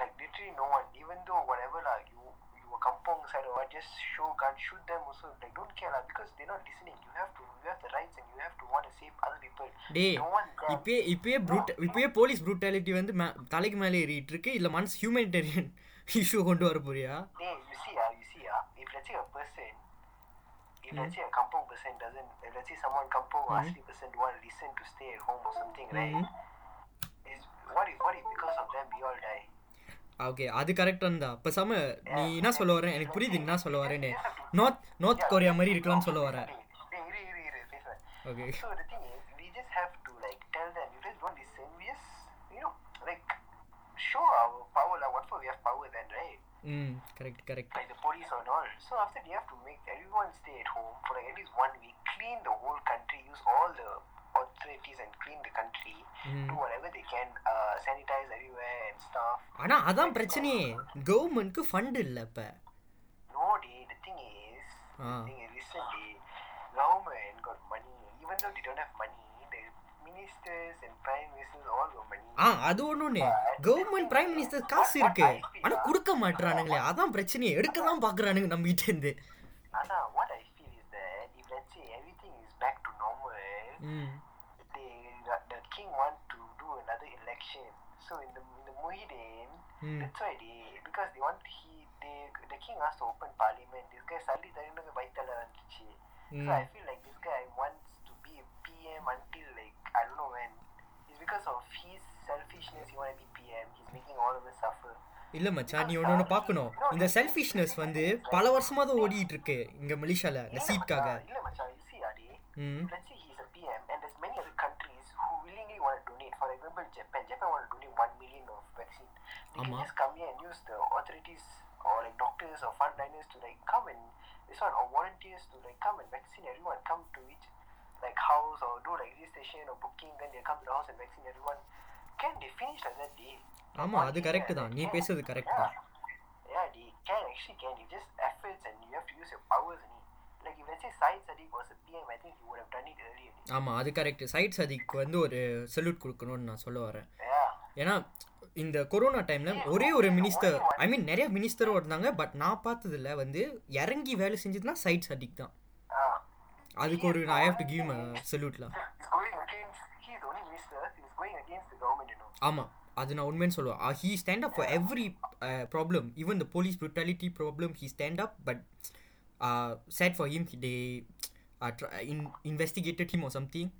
Like literally no one. Even though whatever like you you were kampong side or just show gun, shoot them also. Like don't care lah because they're not listening. You have to you have the rights and you have to want to save other people. டேய். இப்பயே இப்பயே brute இப்பயே police brutality வந்து தலைக்கு மேலே ஏறிட்டு இருக்கு இல்லை மனசு ஹியூமனிடேரியன் இஷ்யூ கொண்டு வர போறியா Hey, you see, ah, you see, ah, if let's say a person, if let's say a kampong person doesn't, if let's say someone kampong or asli person don't want to listen to stay at home or something, right? Is what if what if because of them we all die? Okay அது கரெக்டாக இருந்தா இப்போ சம நீ என்ன சொல்ல வரேன் எனக்கு புரியுது நீ என்ன சொல்ல வரேன்னு நார்த் நார்த் கொரியா மாதிரி இருக்கலாம்னு சொல்ல வரேன் Hey, இரு, இரு, இரு, பேசுறேன். Okay So the thing is, we just have to like tell them, you guys don't listen. We just, you know, like show our power. Like what for we have power then, right? Hmm correct correct like the police and all. So after you have to make everyone stay at home for like at least one week, clean the whole country, use all the authorities and clean the country, do whatever they can, uh, sanitize everywhere and stuff. ஆனால் அதான் பிரச்சனையே கவர்மெண்ட்க்கு fund இல்லை இப்போ No, day, the thing is, Ah. the thing is, recently, government got money. Even though they don't have money, the ministers and prime ministers all got money. ஆ அது ஒன்று government prime minister காசு இருக்கு ஆனால் கொடுக்க மாட்டுறானுங்களே அதான் பிரச்சனையே எடுக்க தான் பார்க்குறானுங்க நம்ம கிட்டேருந்து Anna, what I feel is that if let's say everything is back to normal, ம் they the king want to do another election. So in the in the Muhyiddin, Hmm. that's why they because they want he they the king has to open parliament. This guy suddenly தரணுங்க வயித்துல வந்துச்சு. So Hmm. I feel like this guy wants to be a PM until like I don't know when. It's because of his selfishness he want to be PM. He's making all of us suffer. இல்லை மச்சான் நீ ஒன்று ஒன்று பார்க்கணும் இந்த selfishness வந்து பல வருஷமாக தான் ஓடிட்டு இருக்கு இங்கே மலேசியாவில் இந்த சீட்காக இல்ல மச்சான், you see Adi, ம் let's say he's a PM and there's many other want to donate. For example, Japan. Japan want to donate one million of vaccine. They can Amma. just come here and use the authorities or like doctors or frontliners to like come and this one or volunteers to like come and vaccine everyone. Come to each like house or do like registration or booking. Then they come to the house and vaccine everyone. Can they finish like that day? ஆமாம் அது correct தான் நீ பேசுறது correct தான் Yeah, they can actually can. You just efforts and you have to use your powers. And like if let's say Syed Sadiq was a PM, I think he would have done it earlier. ஆமாம் அது correct side சதிக்கு வந்து ஒரு salute கொடுக்கணும்னு நான் சொல்ல வரேன். ஏன்னா இந்த கொரோனா டைமில் ஒரே ஒரு மினிஸ்டர் ஐ மீன் நிறைய மினிஸ்டரும் இருந்தாங்க பட் நான் பார்த்ததுல வந்து இறங்கி வேலை செஞ்சதுன்னா சைட் சதிக் தான். Ah. அதுக்கு ஒரு ஐ ஹேவ் டு கிவ் சல்யூட்லாம். ஆமாம் அது நான் உண்மைன்னு சொல்லுவேன். He stand up for every problem even the police brutality problem he stand up but Sad for him they investigated him or something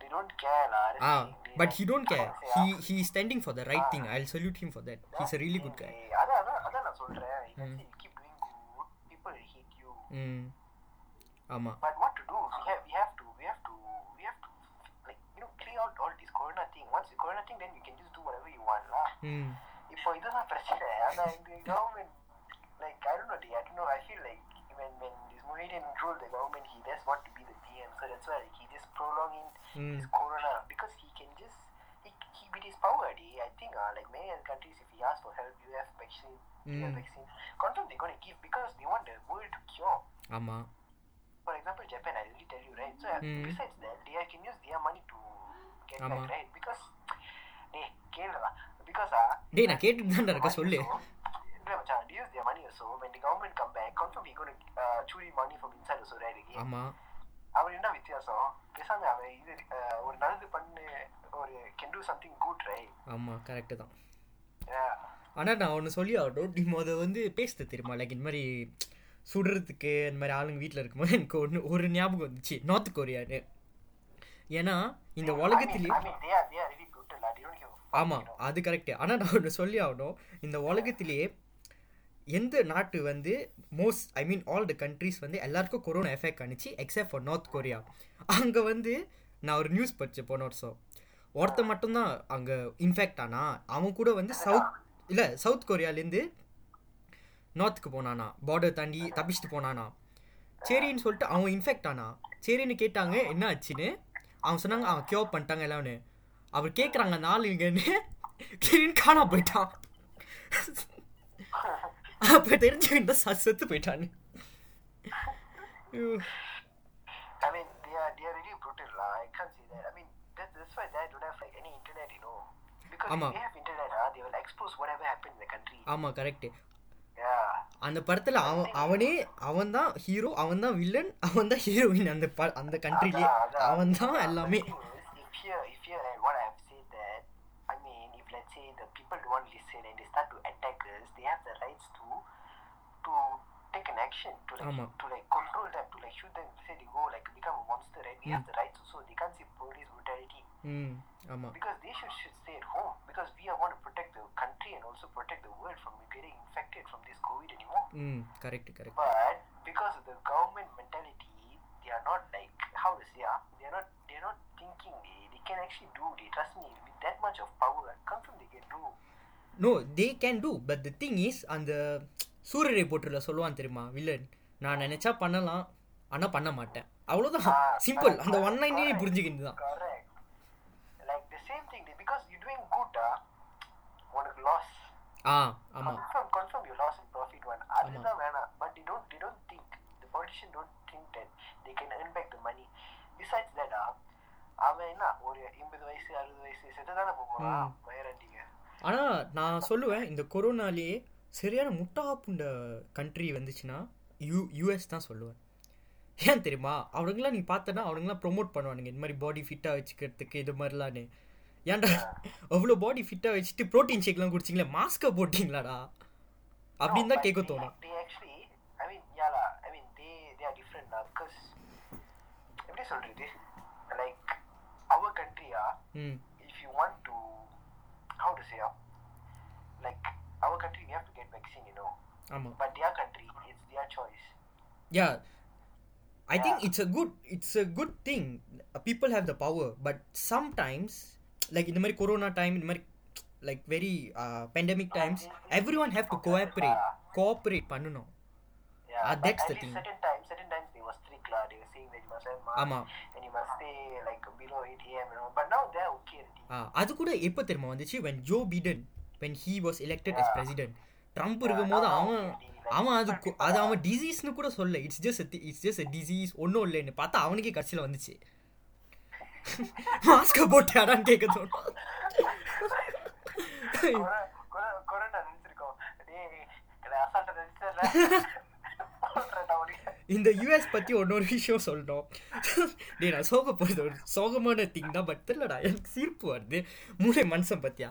They don't care, lah. That's Ah, the thing. They but like- he don't care. how to say, He ah, he is standing for the right thing. I'll salute him for that. He's a really good guy. they- அதான் அதான் அதான் நான் சொல்றேன். If let's say you keep doing good, people will hate you. ம் ஆமாம் But what to do? We have we have to we have to we have to like you know clear out all this corona thing. Once the corona thing, then you can just do whatever you want, lah. ம் இப்போ இதுதான் பிரச்சனை ஆனா இந்த government Like I don't know I don't know I feel like when when this Muhyiddin ruled the government he just want to be the PM so that's why he just prolonging Mm. this corona because he can just he, he with his power already, I think uh, like many other countries if he asks for help you have vaccine you have Mm. vaccine confirm they're gonna give because they want the world to cure ஆமாம் for example Japan I already tell you right so uh, Mm. besides that they can use their money to get ஆமா. back right because டேய் கேளுடா because uh, டேய் நான் கேட்டுட்டு தான்டா இருக்க சொல்லு இல்ல மச்சான், also. When the government come back, confirm we gonna uh, the money from inside also, right? Again. ஆமாம் அவர் என்ன வித்தியாசம்? பேசாம அவன் இது ஒரு நல்லது பண்ணு ஒரு can do something good right ஆமாம் கரெக்டு தான். ஆனால் நான் ஒன்று சொல்லி ஆகட்டும். நீ முத வந்து பேசுது தெரியுமா? லைக் இந்த மாதிரி சுடுறதுக்கு இந்த மாதிரி ஆளுங்க வீட்டில் இருக்கும்போது எனக்கு ஒன்று ஒரு ஞாபகம் வந்துச்சு. நார்த் கொரியான்னு ஏன்னா இந்த fuck, ஆமாம். அது கரெக்டு ஆனால் நான் ஒன்று சொல்லி ஆகணும் இந்த உலகத்திலேயே எந்த நாட்டு வந்து most I mean all the countries வந்து எல்லாருக்கும் கொரோனா எஃபெக்ட் அனுச்சு எக்ஸப்ட் ஃபார் நார்த் கொரியா அங்கே வந்து நான் ஒரு நியூஸ் படித்தேன் போன வருஷம். ஒருத்தன் மட்டும்தான் அங்கே இன்ஃபெக்ட் ஆனா அவன் கூட வந்து சவுத் இல்லை சவுத் கொரியாலேருந்து நார்த்துக்கு போனானா பார்டர் தாண்டி தப்பிச்சுட்டு போனானா. சரின்னு சொல்லிட்டு அவன் இன்ஃபெக்ட் ஆனா சரின்னு கேட்டாங்க என்ன ஆச்சுன்னு? அவன் சொன்னாங்க அவன் கியூர் பண்ணிட்டாங்க எல்லாம்னு அவர் கேட்குறாங்க நாலு இங்கன்னு. சரின்னு காணாம போயிட்டான். அப்போ தெரிஞ்சுக்கிட்ட செத்து போயிட்டான்னு ஐயோ. I mean, they are they are really brutal. lah. I can't say that. I mean, that, that's why they don't have like any internet, you know. Because ஆமா. if they have internet, ah, they will expose whatever happened in the country. ஆமாம் correct Yeah. அந்த படத்தில் அவன் அவனே அவன் தான் hero அவன் தான் வில்லன் அவன் தான் ஹீரோயின் அந்த ப அந்த கண்ட்ரிலே அதான், அதான். அவன் தான் எல்லாமே The thing is, if here, if here, right, what I people don't listen and they start to attack us, they have the rights to to take an action to like Amma. to like control them, to like shoot them, say they go like become a monster, right? We mm. have the rights also. They can't see police brutality. Mm. Amma. Because they should, should stay at home because we are want to protect the country and also protect the world from getting infected from this COVID anymore. Mm. Correct, correct. But because of the government mentality they are not like how to say ah, they are not they are not thinking they, they can actually do. They trust me with that much of power, confirm they can do. No they can do but the thing is அந்த சூரியரை போட்டுல சொல்லுவான் தெரியுமா villain நான் நினைச்சா பண்ணலாம் ஆனால் பண்ண மாட்டேன் அவ்வளோதான் Ah, சிம்பிள் அந்த ஒன் லைன்லேயே புரிஞ்சுக்கிட்டு தான் the same thing they, because you're doing good ah, உனக்கு loss. ஆ ஆமாம் Confirm, confirm you loss in profit one. அதுதான் வேணாம். But they don't they don't politician don't think that they can earn back the money. Besides that ah, அவன் என்ன ஒரு எண்பது வயசு அறுபது வயசு செத்துதானே போகிறான் வயராண்டிங்க ஆனால் நான் சொல்லுவேன் இந்த கொரோனாலேயே சரியான முட்டா புண்ட கண்ட்ரி வந்துச்சுன்னா யூ யூஎஸ் தான் சொல்லுவேன். ஏன் தெரியுமா? அவனுங்களாம் நீ பார்த்தனா அவனுங்களாம் ப்ரோமோட் பண்ணுவானுங்க இந்த மாதிரி பாடி ஃபிட்டாக வச்சுக்கிறதுக்கு இது மாதிரிலான்னு. ஏன்டா அவ்வளோ பாடி ஃபிட்டாக வச்சுட்டு ப்ரோட்டீன் ஷேக்லாம் குடிச்சிங்களே மாஸ்க்கை போட்டிங்களாடா? அப்படின்னு தான் கேட்க தோணும் they actually I mean yeah lah I mean they they are because எப்படி சொல்றது like our country ah ம் if you want to how to say ah like our country we have to get vaccine you know ஆமாம் but their country it's their choice yeah I think it's a good it's a good thing people have the power but sometimes like இந்த மாதிரி corona time இந்த மாதிரி like very pandemic times every one have to cooperate cooperate பண்ணணும் yeah Ah, but that's at the thing. certain times certain times lah they were saying that you must have mask ஆமா. and you must stay like below 8 a.m. you know but now they're okay already ஆ, அது கூட எப்போ தெரியுமா வந்துச்சு when Joe Biden when he was elected as president Trump இருக்கும்போது அவன் அவன் அது கு- அது அவன் டிசீஸ்னு கூட சொல்ல it's just it's just disease ஒன்றும் இல்லைன்னு பார்த்தா அவனுக்கே கடைசியில் வந்துச்சு மாஸ்கை போட்டாடான்னு கேட்க தோணும் இந்த யூஎஸ் பற்றி இன்னொரு விஷயம் சொல்லணும். டேய் நான் சோகப்படுறது ஒரு சோகமான திங் தான் பட் தெரியலடா எனக்கு சிரிப்பு வருது. மூளை மனுஷன் பற்றியா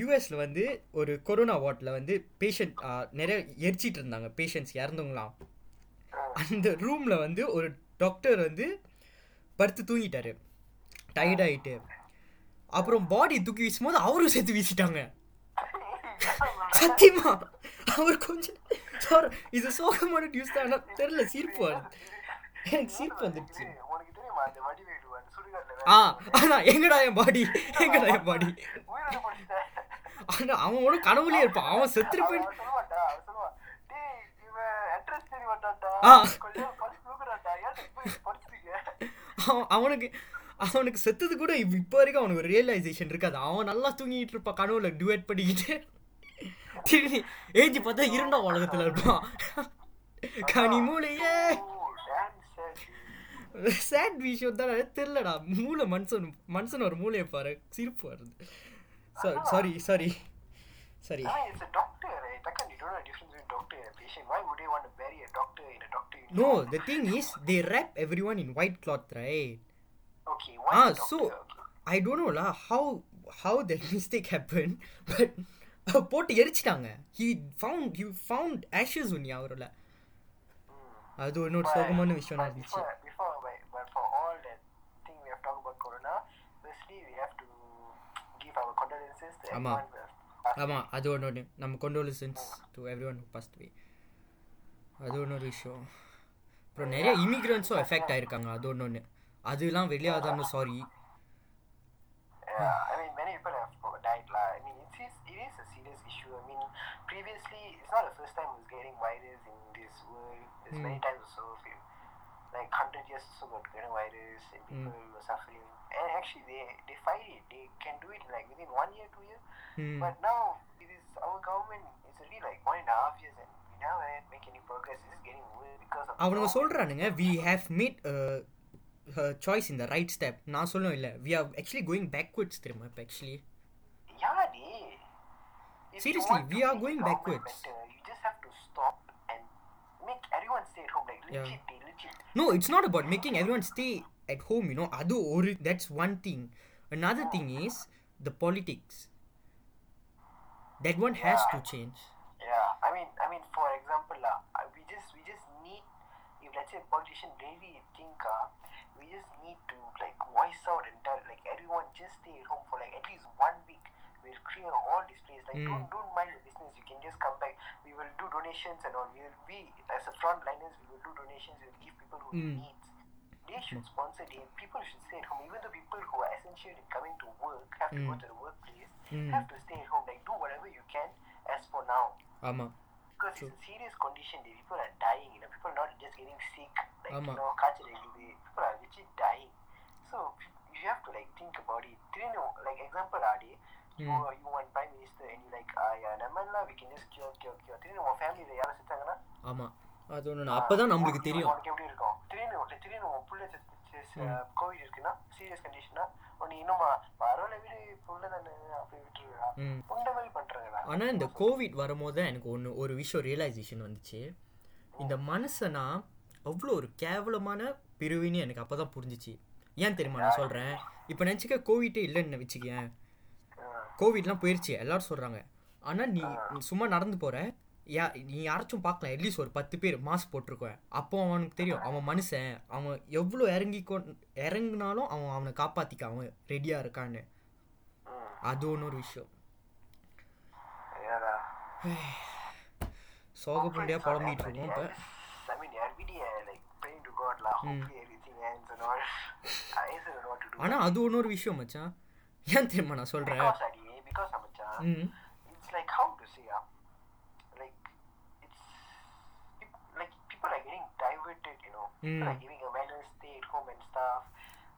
யூஎஸில் வந்து ஒரு கொரோனா வார்டில் வந்து பேஷண்ட் நிறைய எரிச்சிட்டு இருந்தாங்க பேஷண்ட்ஸ் இறந்தவங்களாம். அந்த ரூமில் வந்து ஒரு டாக்டர் வந்து படுத்து தூங்கிட்டாரு. டயர்ட் ஆகிட்டு அப்புறம் பாடி தூக்கி வீசும்போது அவரும் சேர்த்து வீசிட்டாங்க. சத்தியமா? அவர் கொஞ்சம் சார் இது சோகமான நியூஸ் தான் ஆனா தெரியல சிரிப்பு எனக்கு சிரிப்பு வந்துடுச்சு. ஆ வேலை ஆனா எங்கடா என் பாடி எங்கடா என் பாடி ஆனா அவன் ஒன்றும் கனவுலயே இருப்பான். அவன் செத்துட்டு அவனுக்கு அவனுக்கு செத்தது கூட இப்போ வரைக்கும் அவனுக்கு ஒரு ரியலைசேஷன் இருக்காது. அவன் நல்லா தூங்கிட்டு இருப்பான் கனவுல டுவேட் பண்ணிக்கிட்டு திரும்பி ஏஞ்சி பார்த்தா இருண்டா உலகத்துல இருப்பான் கனி மூளையே ஓ, damn sad. சேட் விஷயம் தான் தெரியலடா மூளை மனுஷன் மனுஷன் ஒரு மூளையை பாரு சிரிப்பு வருது sorry sorry sorry right? Know the? Why would they a doctor in white cloth right Okay, Ah, so okay. I don't know lah how how that mistake happened, but போட்டு எரிச்சிட்டாங்க he found he found ashes only அவரோட அது இன்னொரு சோகமான விஷயம் இருந்துச்சு before, before but, but for all that thing we have talked about corona, firstly we have to give our condolences to ஆமா. everyone who have passed ஆமாம் அது ஒன்று ஒன்று நம்ம condolences to every one passed away அது ஒன்று விஷயம் அப்புறம் நிறைய இமிக்ரன்ஸும் எஃபெக்ட் ஆயிருக்காங்க அது ஒன்று ஒன்று அதெல்லாம் வெளியாதான்னு sorry previously, it's not the first time who's getting virus in this world. There's many times also, if you, like 100 years also got coronavirus and people were suffering. And actually, they, they fight it. They can do it like within one year, two years. Hmm. But now, it is our government, it's already like one and a half years and we never had make any progress. It's just getting worse because of the அவனுங்க government. சொல்கிறானுங்க we have made choice in the right step நான் சொல்லும் இல்லை we are actually going backwards தெரியுமா இப்போ actually Seriously, we are going backwards. Better, you just have to stop and make everyone stay at home. Like Yeah. legit. No, it's not about making everyone stay at home, you know. Adu or that's one thing. Another thing is the politics. That one has to change. Yeah, I mean, I mean, for example, uh, we just we just need if let's say a politician really think, uh, we just need to like voice out and tell like everyone just stay at home for like at least one week we'll clear all these places. Like mm. don't don't mind the business. You can just come back. We will do donations and all. We will we as a frontliners we will do donations. We will give people who mm. needs. They should sponsor day. People should stay at home. Even the people who are essential in coming to work have mm. to go to the workplace. Have to stay at home. Like do whatever you can as for now. Ama. Because it's a serious condition. Day. People are dying. You know, people are not just getting sick. Like you know, culture, people are literally dying. So you have to like think about it. Do you know, like example, Adi, minister and you like ah yeah நம்ம எல்லாம் we can just cure cure cure. திரும்பி உன் ஃபேமிலியில யாரும் செத்தாங்கன்னா? ஆமா. அது ஒன்று அப்பதான் நம்மளுக்கு உனக்கு- தெரியும். உனக்கு எப்படி இருக்கும்? திடீர்னு திடீர்னு உன் புள்ள கோவிட் இருக்குன்னா சீரியஸ் கண்டிஷனா உன்னை இன்னுமா பரவாயில்ல விடு புள்ள தானே அப்படி விட்டுருவா ம். புண்ட மாதிரி பண்றாங்கடா. ஆனால் இந்த கோவிட் வரும்போது தான் எனக்கு ஒன்று ஒரு விஷயம் ரியலைசேஷன் வந்துச்சு. இந்த மனுஷனா அவ்வளோ ஒரு கேவலமான பிரிவின்னு எனக்கு அப்போ தான் புரிஞ்சிச்சு. ஏன் தெரியுமா? நான் சொல்கிறேன் இப்போ நினச்சிக்க கோவிட்டே இல்லைன்னு வச்சுக்கேன் கோவிட்லாம் போயிடுச்சு எல்லாரும் சொல்கிறாங்க ஆனால் நீ சும்மா நடந்து போகிற யா நீ யாராச்சும் பார்க்கலாம் அட்லீஸ்ட் ஒரு பத்து பேர் மாஸ்க் போட்டிருக்கேன் அப்போ அவனுக்கு தெரியும் அவன் மனுஷன் அவன் எவ்வளோ இறங்கிக்கோ இறங்குனாலும் அவன் அவனை காப்பாற்றிக்க அவன் ரெடியாக இருக்கான்னு. அது ஒன்று ஒரு விஷயம். ஏடா. சோகப்பண்டியாக புலம்பிட்டு இருக்கோம் இப்போ. Do. ஆனால் அது ஒன்று ஒரு விஷயம் மச்சான். ஏன் தெரியுமா நான் சொல்கிறேன் because Adi, because Amacha, ம் it's like how to say, ah, like it's peop- like people are getting diverted, you know. People Mm. are giving a man stay at home and stuff.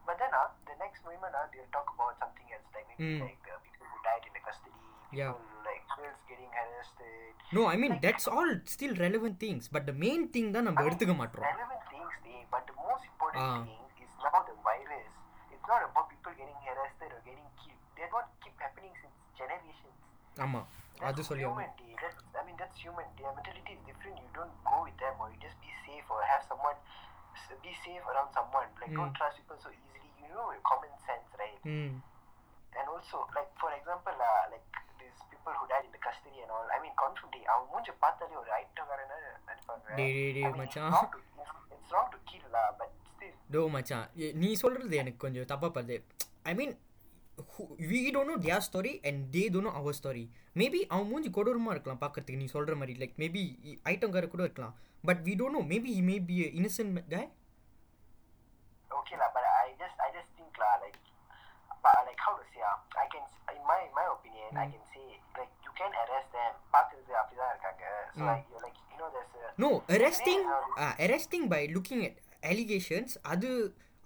But then, ah, the next moment, ah, they'll talk about something else, like maybe Mm. like uh, people who died in the custody, people Yeah. like girls getting arrested. No I mean that's all still relevant things but the main thing தான் நம்ம எடுத்துக்க மாட்டோம் relevant things they but the most important Ah. thing is now the virus it's not about people getting arrested or getting killed they're not keep happening since generations ஆமாம் அது that's சொல்லி human day. That's, I mean that's human their mentality is different you don't go with them or you just be safe or have someone s- be safe around someone like don't Mm. trust people so easily you know your common sense right ம் and also like for example uh, like these people who died in the custody and all I mean confirm day அவன் மூஞ்ச பார்த்தாலே ஒரு ஐட்டக்காரன நினைப்பாங்க டேய் டேய் I டேய் mean, மச்சான் it's wrong to it's wrong to kill lah but still to மச்சான் எ- நீ சொல்கிறது எனக்கு கொஞ்சம் தப்பாக படுது I mean we don't know their story and they don't know our story maybe அவன் மூஞ்சி கொடூரமாக இருக்கலாம் பார்க்கறதுக்கு நீ சொல்கிற மாதிரி. லைக் மேபி ஐட்டம்கார கூட இருக்கலாம். But we don't know maybe may be innocent guy okay lah but I just I just think lah like but like how to say ah I can in my in my opinion I Mm. can say like you can arrest them. பார்க்கறது அப்படிதான் இருக்காங்க. So Mm. like you're like you know there's a arresting by looking at allegations அது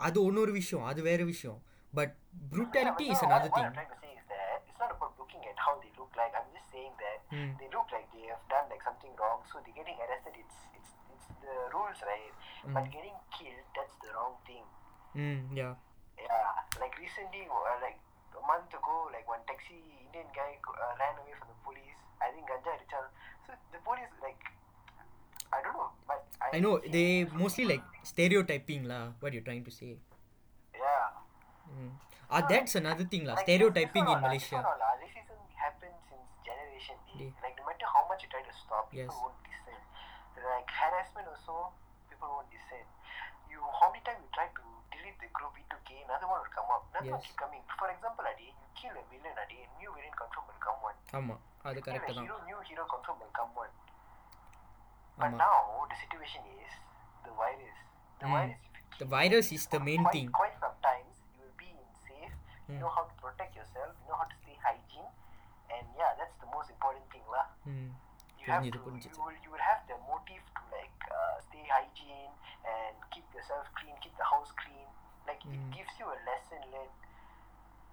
அது ஒன்னொரு விஷயம் அது வேற விஷயம். But brutality no, is another what, thing. What I'm trying to say is that it's not about looking at how they look like. I'm just saying that mm. they look like they have done like something wrong, so they're getting arrested. It's it's it's the rules, right? Mm. But getting killed, that's the wrong thing. Mm, yeah. Yeah. Like recently, uh, like a month ago, like one taxi Indian guy uh, ran away from the police. I think Ganja Richard. So the police like. I don't know, but I, I know they mostly like stereotyping lah. What you're trying to say. Mm. Ah, that's another thing, la. Like, stereotyping in Malaysia. Racism happened since generation D. Like, no matter how much you try to stop, people yes. won't listen. Like, harassment also, people won't listen. You, how many times you try to delete the group B2K, another one will come up. Another yes. one keep coming. For example, Adi, you kill a villain, Adi, a new villain confirm will come one. Amma, ah, you kill a hero, new hero confirm will come one. But Amma. now, the situation is the virus. The mm. virus the virus is the main quite, thing quite you know how to protect yourself. You know how to stay hygiene, and yeah, that's the most important thing, lah. You have to. You will, you will have the motive to like uh, stay hygiene and keep yourself clean, keep the house clean. Like it gives you a lesson learned.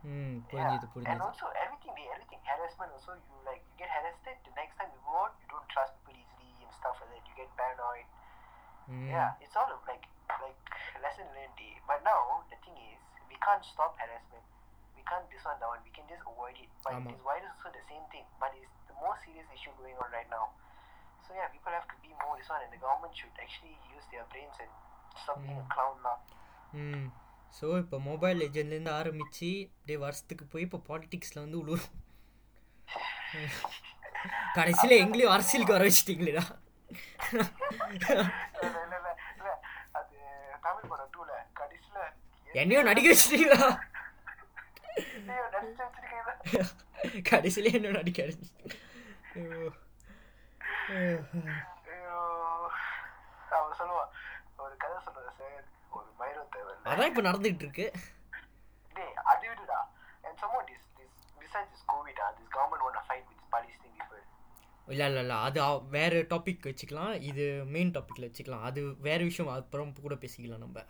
Mm, yeah. And also everything everything harassment also you like you get harassed the next time you go out you don't trust people easily and stuff like that. You get paranoid. Mm. Yeah, it's all like like lesson learned. Eh. But now the thing is we can't stop harassment. We can't this one that one. We can just avoid it. But ஆமா. this virus also the same thing. But it's the more serious issue going on right now. So yeah, people have to be more this one, and the government should actually use their brains and stop being a clown now. ம் so இப்போ mobile லெஜண்ட்லேருந்து ஆரம்பித்து அப்படியே வருஷத்துக்கு போய் இப்போ பாலிடிக்ஸில் வந்து உழுவும் கடைசியில் எங்களையும் அரசியலுக்கு வர கடைசியில என்னையும் நடிக்க வச்சிட்டீங்களா ஒரு பைரவ தேவன் அதான் இப்போ நடந்துகிட்டு இருக்கு இல்லை இல்லை இல்லை அது வேற டாபிக் வச்சுக்கலாம். இது மெயின் டாப்பிக்கில் வச்சுக்கலாம். அது வேற விஷயம் அப்புறம் கூட பேசிக்கலாம் நம்ம.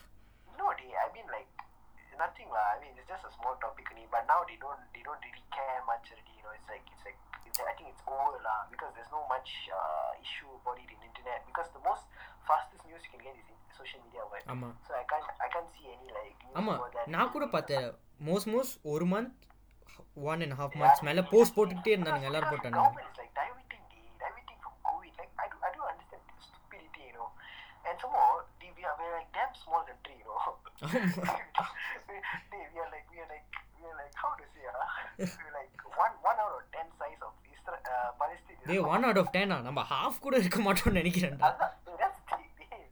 nothing lah i mean it's just a small topic only but now they don't they don't really care much already you know it's like it's like it's, i think it's over lah because there's no much uh, issue about it in internet because the most fastest news you can get is in social media right ஆமாம் so i can't i can't see any like news ஆமாம் about that நான் கூட பார்த்தேன் most most ஒரு month one and half months மேலே post போட்டுக்கிட்டே இருந்தானுங்க எல்லாரும் போட்டானுங்க Government is like diverting the diverting from COVID. Like I do I don't understand the stupidity, you know. And some more, they, we are we're like damn small country, you know. how to say ah? we're like one one out of ten size of Israel uh, Palestine. Day one out of டென்னா நம்ம half கூட இருக்க மாட்டோம்னு நினைக்கிறேன்டா That's the thing.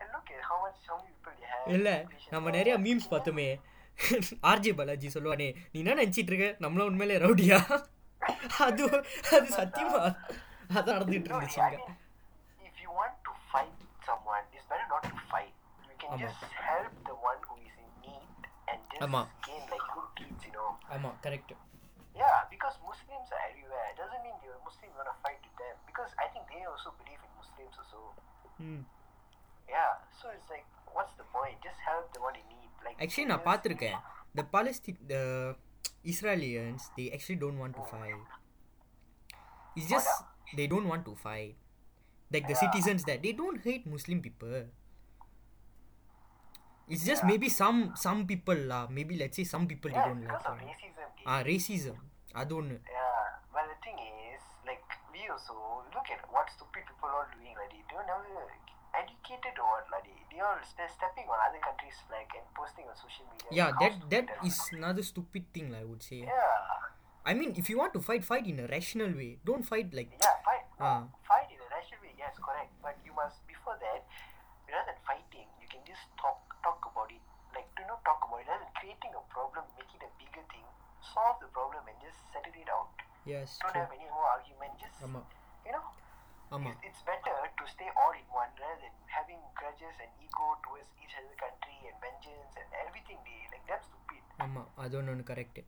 And look at how much how many people they have. இல்லை. நம்ம நிறைய memes பார்த்தோமே RJ Balaji சொல்லுவானே நீ என்ன நினச்சிட்டு இருக்க நம்மளும் உண்மையிலே ரவுடியா அது அது சத்தியமா அதான் நடந்துகிட்டு No, இருந்துச்சு if you want to fight someone, it's better not to fight. You can ஆமா. just help the one who is in need and just ஆமா. gain like good deeds, you know. ஆமாம் correct Yeah, because Muslims are everywhere. It doesn't mean you're a Muslim, you're gonna fight with them. Because I think they also believe in Muslims also. ம் Yeah, so it's like, what's the point? Just help the one in need. Like, actually நான் just- பார்த்துருக்கேன் the Palestine the Israelians they actually don't want to fight it's just they don't want to fight like the Yeah. Citizens that they don't hate Muslim people It's just maybe some some people law maybe let's say some people they Yeah, don't because of like racism. Ah racism அது ஒன்று Yeah, but the thing is, like we also look at what stupid people are doing, like they don't never educated or what, like they, they all they're stepping on other countries' flag and posting on social media. Yeah, How that stupid that are is another stupid thing I would say. Yeah, I mean, if you want to fight, fight in a rational way. Don't fight like yeah, fight, Ah. fight in a rational way. Yes, correct. But you must before that, rather than fighting, you can just talk creating a problem, make it a bigger thing. Solve the problem and just settle it out. yes. Don't True. have any more argument. Just ஆமா you know. ஆமா It's, it's better to stay all in one rather than having grudges and ego towards each other country and vengeance and everything. They like that's stupid. ஆமா அது ஒன்று correct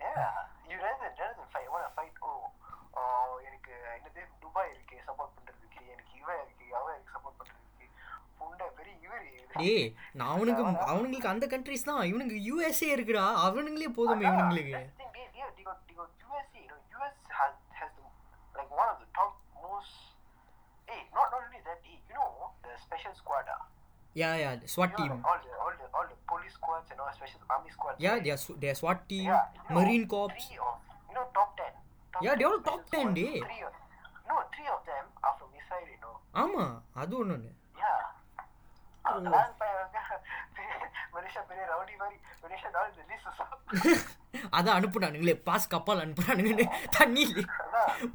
Yeah, you rather rather than fight, want to fight. Oh, uh, எனக்கு என்னது Dubai இருக்கு support பண்றதுக்கு எனக்கு இவன் இருக்கு அவன் இருக்கு சப்போர்ட் பண்றதுக்கு புண்டை பெரிய டேய் நான் அவனுக்கு அவனுங்களுக்கு அந்த கண்ட்ரிஸ் தான் இவனுக்கு யூஎஸ்ஏ இருக்குடா அவனுங்களே போதுமே இவனுங்களுக்கு like one of the top most. Hey, not not only that. Hey, you know the special squad. Ah. Yeah yeah Swat team all the all the all the police squads and all special army squads. Yeah? They they Swat team Yeah, you know, marine corps Three of you know top ten. Top Yeah, they 10 all top special 10, squads. dey. Three of, no, three of them are from Israel. You know. ஆமா அது ஒன்று அதான் அனுப்புனானுங்களே pass கப்பால் அனுப்புனானுங்கன்னு. தண்ணி.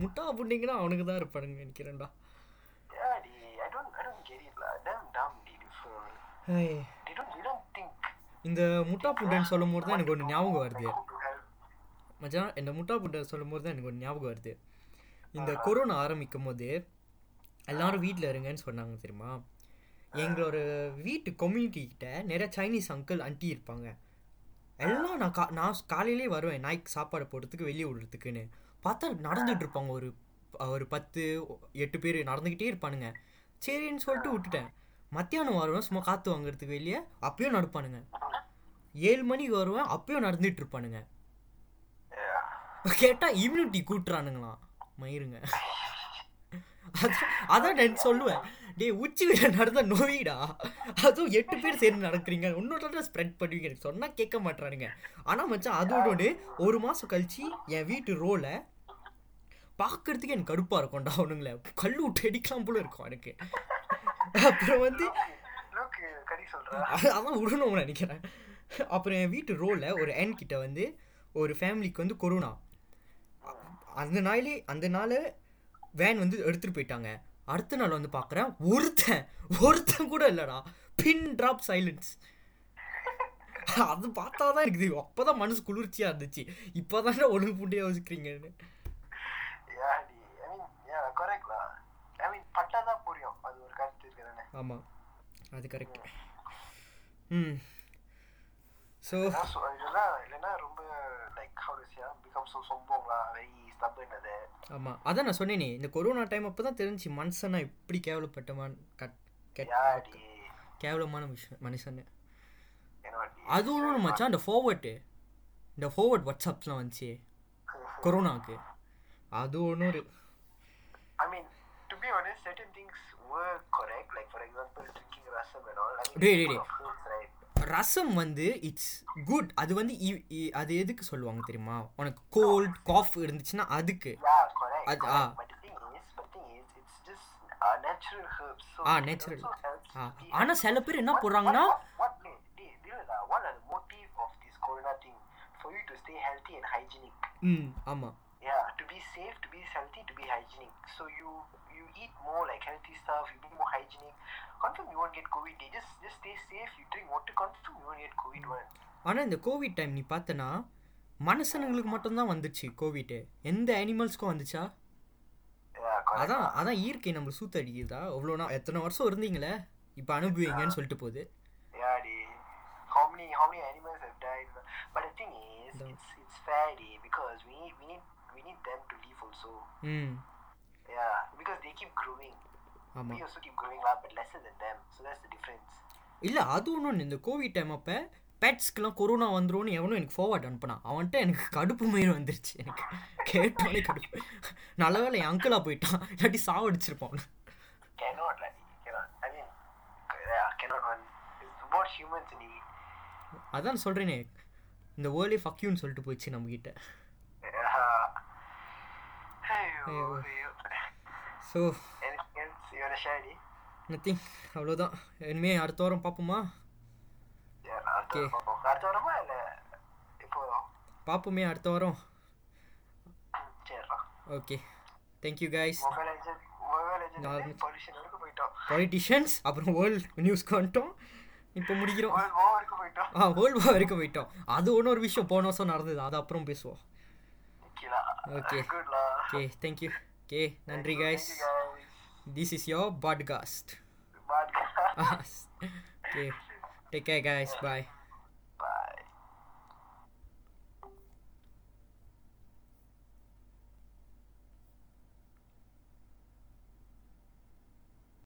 முட்டா புண்டிங்கன்னா அவனுக்கு தான் இருப்பானுங்க நினைக்கிறேன்டா. இந்த முட்டா புண்டைன்னு சொல்லும் போது தான் எனக்கு ஒன்று ஞாபகம் வருது. மச்சான் இந்த முட்டா புண்டை சொல்லும் போது தான் எனக்கு ஒரு ஞாபகம் வருது. இந்த கொரோனா ஆரம்பிக்கும் போது எல்லாரும் வீட்டில் இருங்கன்னு சொன்னாங்க தெரியுமா? எங்களோட வீட்டு கம்யூனிட்டி கிட்ட நிறைய சைனீஸ் அங்கிள் ஆண்டி இருப்பாங்க. எல்லாம் நான் கா நான் காலையிலே வருவேன். நாய்க்கு சாப்பாடு போடுறதுக்கு வெளியே விடுறதுக்குன்னு. பார்த்தா நடந்துட்டு இருப்பாங்க. ஒரு ஒரு பத்து எட்டு பேர் நடந்துக்கிட்டே இருப்பானுங்க. சரின்னு சொல்லிட்டு விட்டுட்டேன். மத்தியானம் வருவேன். சும்மா காற்று வாங்குறதுக்கு வெளியே. அப்பயும் நடப்பானுங்க. ஏழு மணிக்கு வருவேன். அப்பயும் நடந்துட்டு இருப்பானுங்க. கேட்டா இம்யூனிட்டி கூட்டுறானுங்களாம். மயிருங்க. அதான் நான் சொல்லுவேன். டேய் உச்சி வீட நடந்த நோயிடா. அதுவும் எட்டு பேர் சேர்ந்து நடக்கிறீங்க. இன்னொரு ஸ்ப்ரெட் பண்ணுவீங்க. எனக்கு சொன்னா கேட்க மாட்டானுங்க ஆனா மச்சான் அதோட ஒரு மாசம் கழிச்சு என் வீட்டு ரோல பார்க்கறதுக்கு எனக்கு கடுப்பா இருக்கும்டா அவனுங்கள. கல்லு விட்டு அடிக்கலாம் போல இருக்கும் எனக்கு அப்புறம் வந்து அதான் விடணும்னு நினைக்கிறேன். அப்புறம் என் வீட்டு ரோல ஒரு என் கிட்ட வந்து ஒரு ஃபேமிலிக்கு வந்து கொரோனா அந்த நாளே அந்த நாள் வேன் வந்து எடுத்துட்டு போயிட்டாங்க. அடுத்த நாள் வந்து பார்க்குறேன் ஒருத்தன் ஒருத்தன் கூட இல்லைடா. பின் ட்ராப் சைலன்ஸ் அது பார்த்தா தான் இருக்குது அப்போதான் மனசு குளிர்ச்சியாக இருந்துச்சு. இப்போ தானே. ஒழுங்கு புண்டையாக யோசிக்கிறீங்கன்னு தானே. ஆமாம் அது கரெக்ட் ம். ஸோ இதெல்லாம் இல்லைன்னா ரொம்ப like to say ah, become so சொம்போங்களா வெரி அது ஆமாம் அதான் நான் சொன்னேனே இந்த கொரோனா டைம் அப்போ தான் தெரிஞ்சு மனுஷனா இப்படி கேவலப்பட்டமான் கட் கெட் டி. கேவலமான விஷயம் டி? அது ஒன்று மச்சான் இந்த ஃபார்வர்டு இந்த ஃபார்வர்ட் வாட்ஸ்அப்ஸ்லாம் வந்துச்சு கொரோனாவுக்கு அது ஒன்று ஒரு I mean, to be honest, certain things were correct. Like for example, drinking rasam and all. I mean, ரசம் வந்து இட்ஸ் குட் அது வந்து அது எதுக்கு சொல்லுவாங்க தெரியுமா உனக்கு கோல்ட் காஃப் இருந்துச்சுன்னா அதுக்கு ah. Uh, Ah, it natural. also helps ஆ ஆனால் சில பேர் என்ன போடுறாங்கன்னா. ம் ஆமாம் Yeah, to be safe, to be healthy, to be hygienic. So you you eat more like healthy stuff, you be more hygienic. Confirm you won't get COVID. They just just stay safe. You drink water. Confirm you won't get COVID one. ஆனால் இந்த covid time நீ பார்த்தனா மனுஷனுங்களுக்கு மட்டும்தான் வந்துச்சு covid எந்த அனிமல்ஸ்க்கும் வந்துச்சா. அதான் அதான் இயற்கை நம்மளை சூத்த அடிக்குதா அவ்வளோ நாள் எத்தனை வருஷம் இருந்தீங்களே இப்போ அனுபவிங்கன்னு சொல்லிட்டு போகுது how many how many animals have died? But the thing is, The- it's it's fair, because we need we need we need them to live also. ம் Yeah, because they keep growing. ஆமாம் We also keep growing up, but lesser than them. So that's the difference. இல்லை அது ஒன்றும் இந்த covid time அப்போ பெட்ஸ்க்கெலாம் corona வந்துரும்னு எவனும் எனக்கு forward அனுப்புனான் அவன்கிட்ட எனக்கு கடுப்பு மயிர் வந்துருச்சு எனக்கு கேட்டோன்னே கடுப்பு நல்ல வேலை என் அங்கிளாக போயிட்டான் இல்லாட்டி சாவடிச்சிருப்பான். அதான் சொல்கிறேனே இந்த வேர்ல்டே ஃபக்யூன்னு சொல்லிட்டு போயிடுச்சு நம்மக்கிட்ட Yeah. ஸோ? நத்திங் அவ்வளோதான் இனிமேல் அடுத்த வாரம் பார்ப்போமா. வாரம் பார்ப்போம். அடுத்த வாரமா okay thank you guys politicians அப்புறம் வேர்ல்ட் நியூஸ்க்கு வந்துட்டோம் இப்போ முடிக்கிறோம் ஆ வேர்ல்டு வார் வரைக்கும் போயிட்டோம் அது ஒன்று ஒரு விஷயம் போன வருஷம் நடந்தது அது அப்புறம் பேசுவோம் நிக்கலா Okay, thank you. Okay, Nandri guys. guys. This is your podcast. Okay. Take care guys. Bye.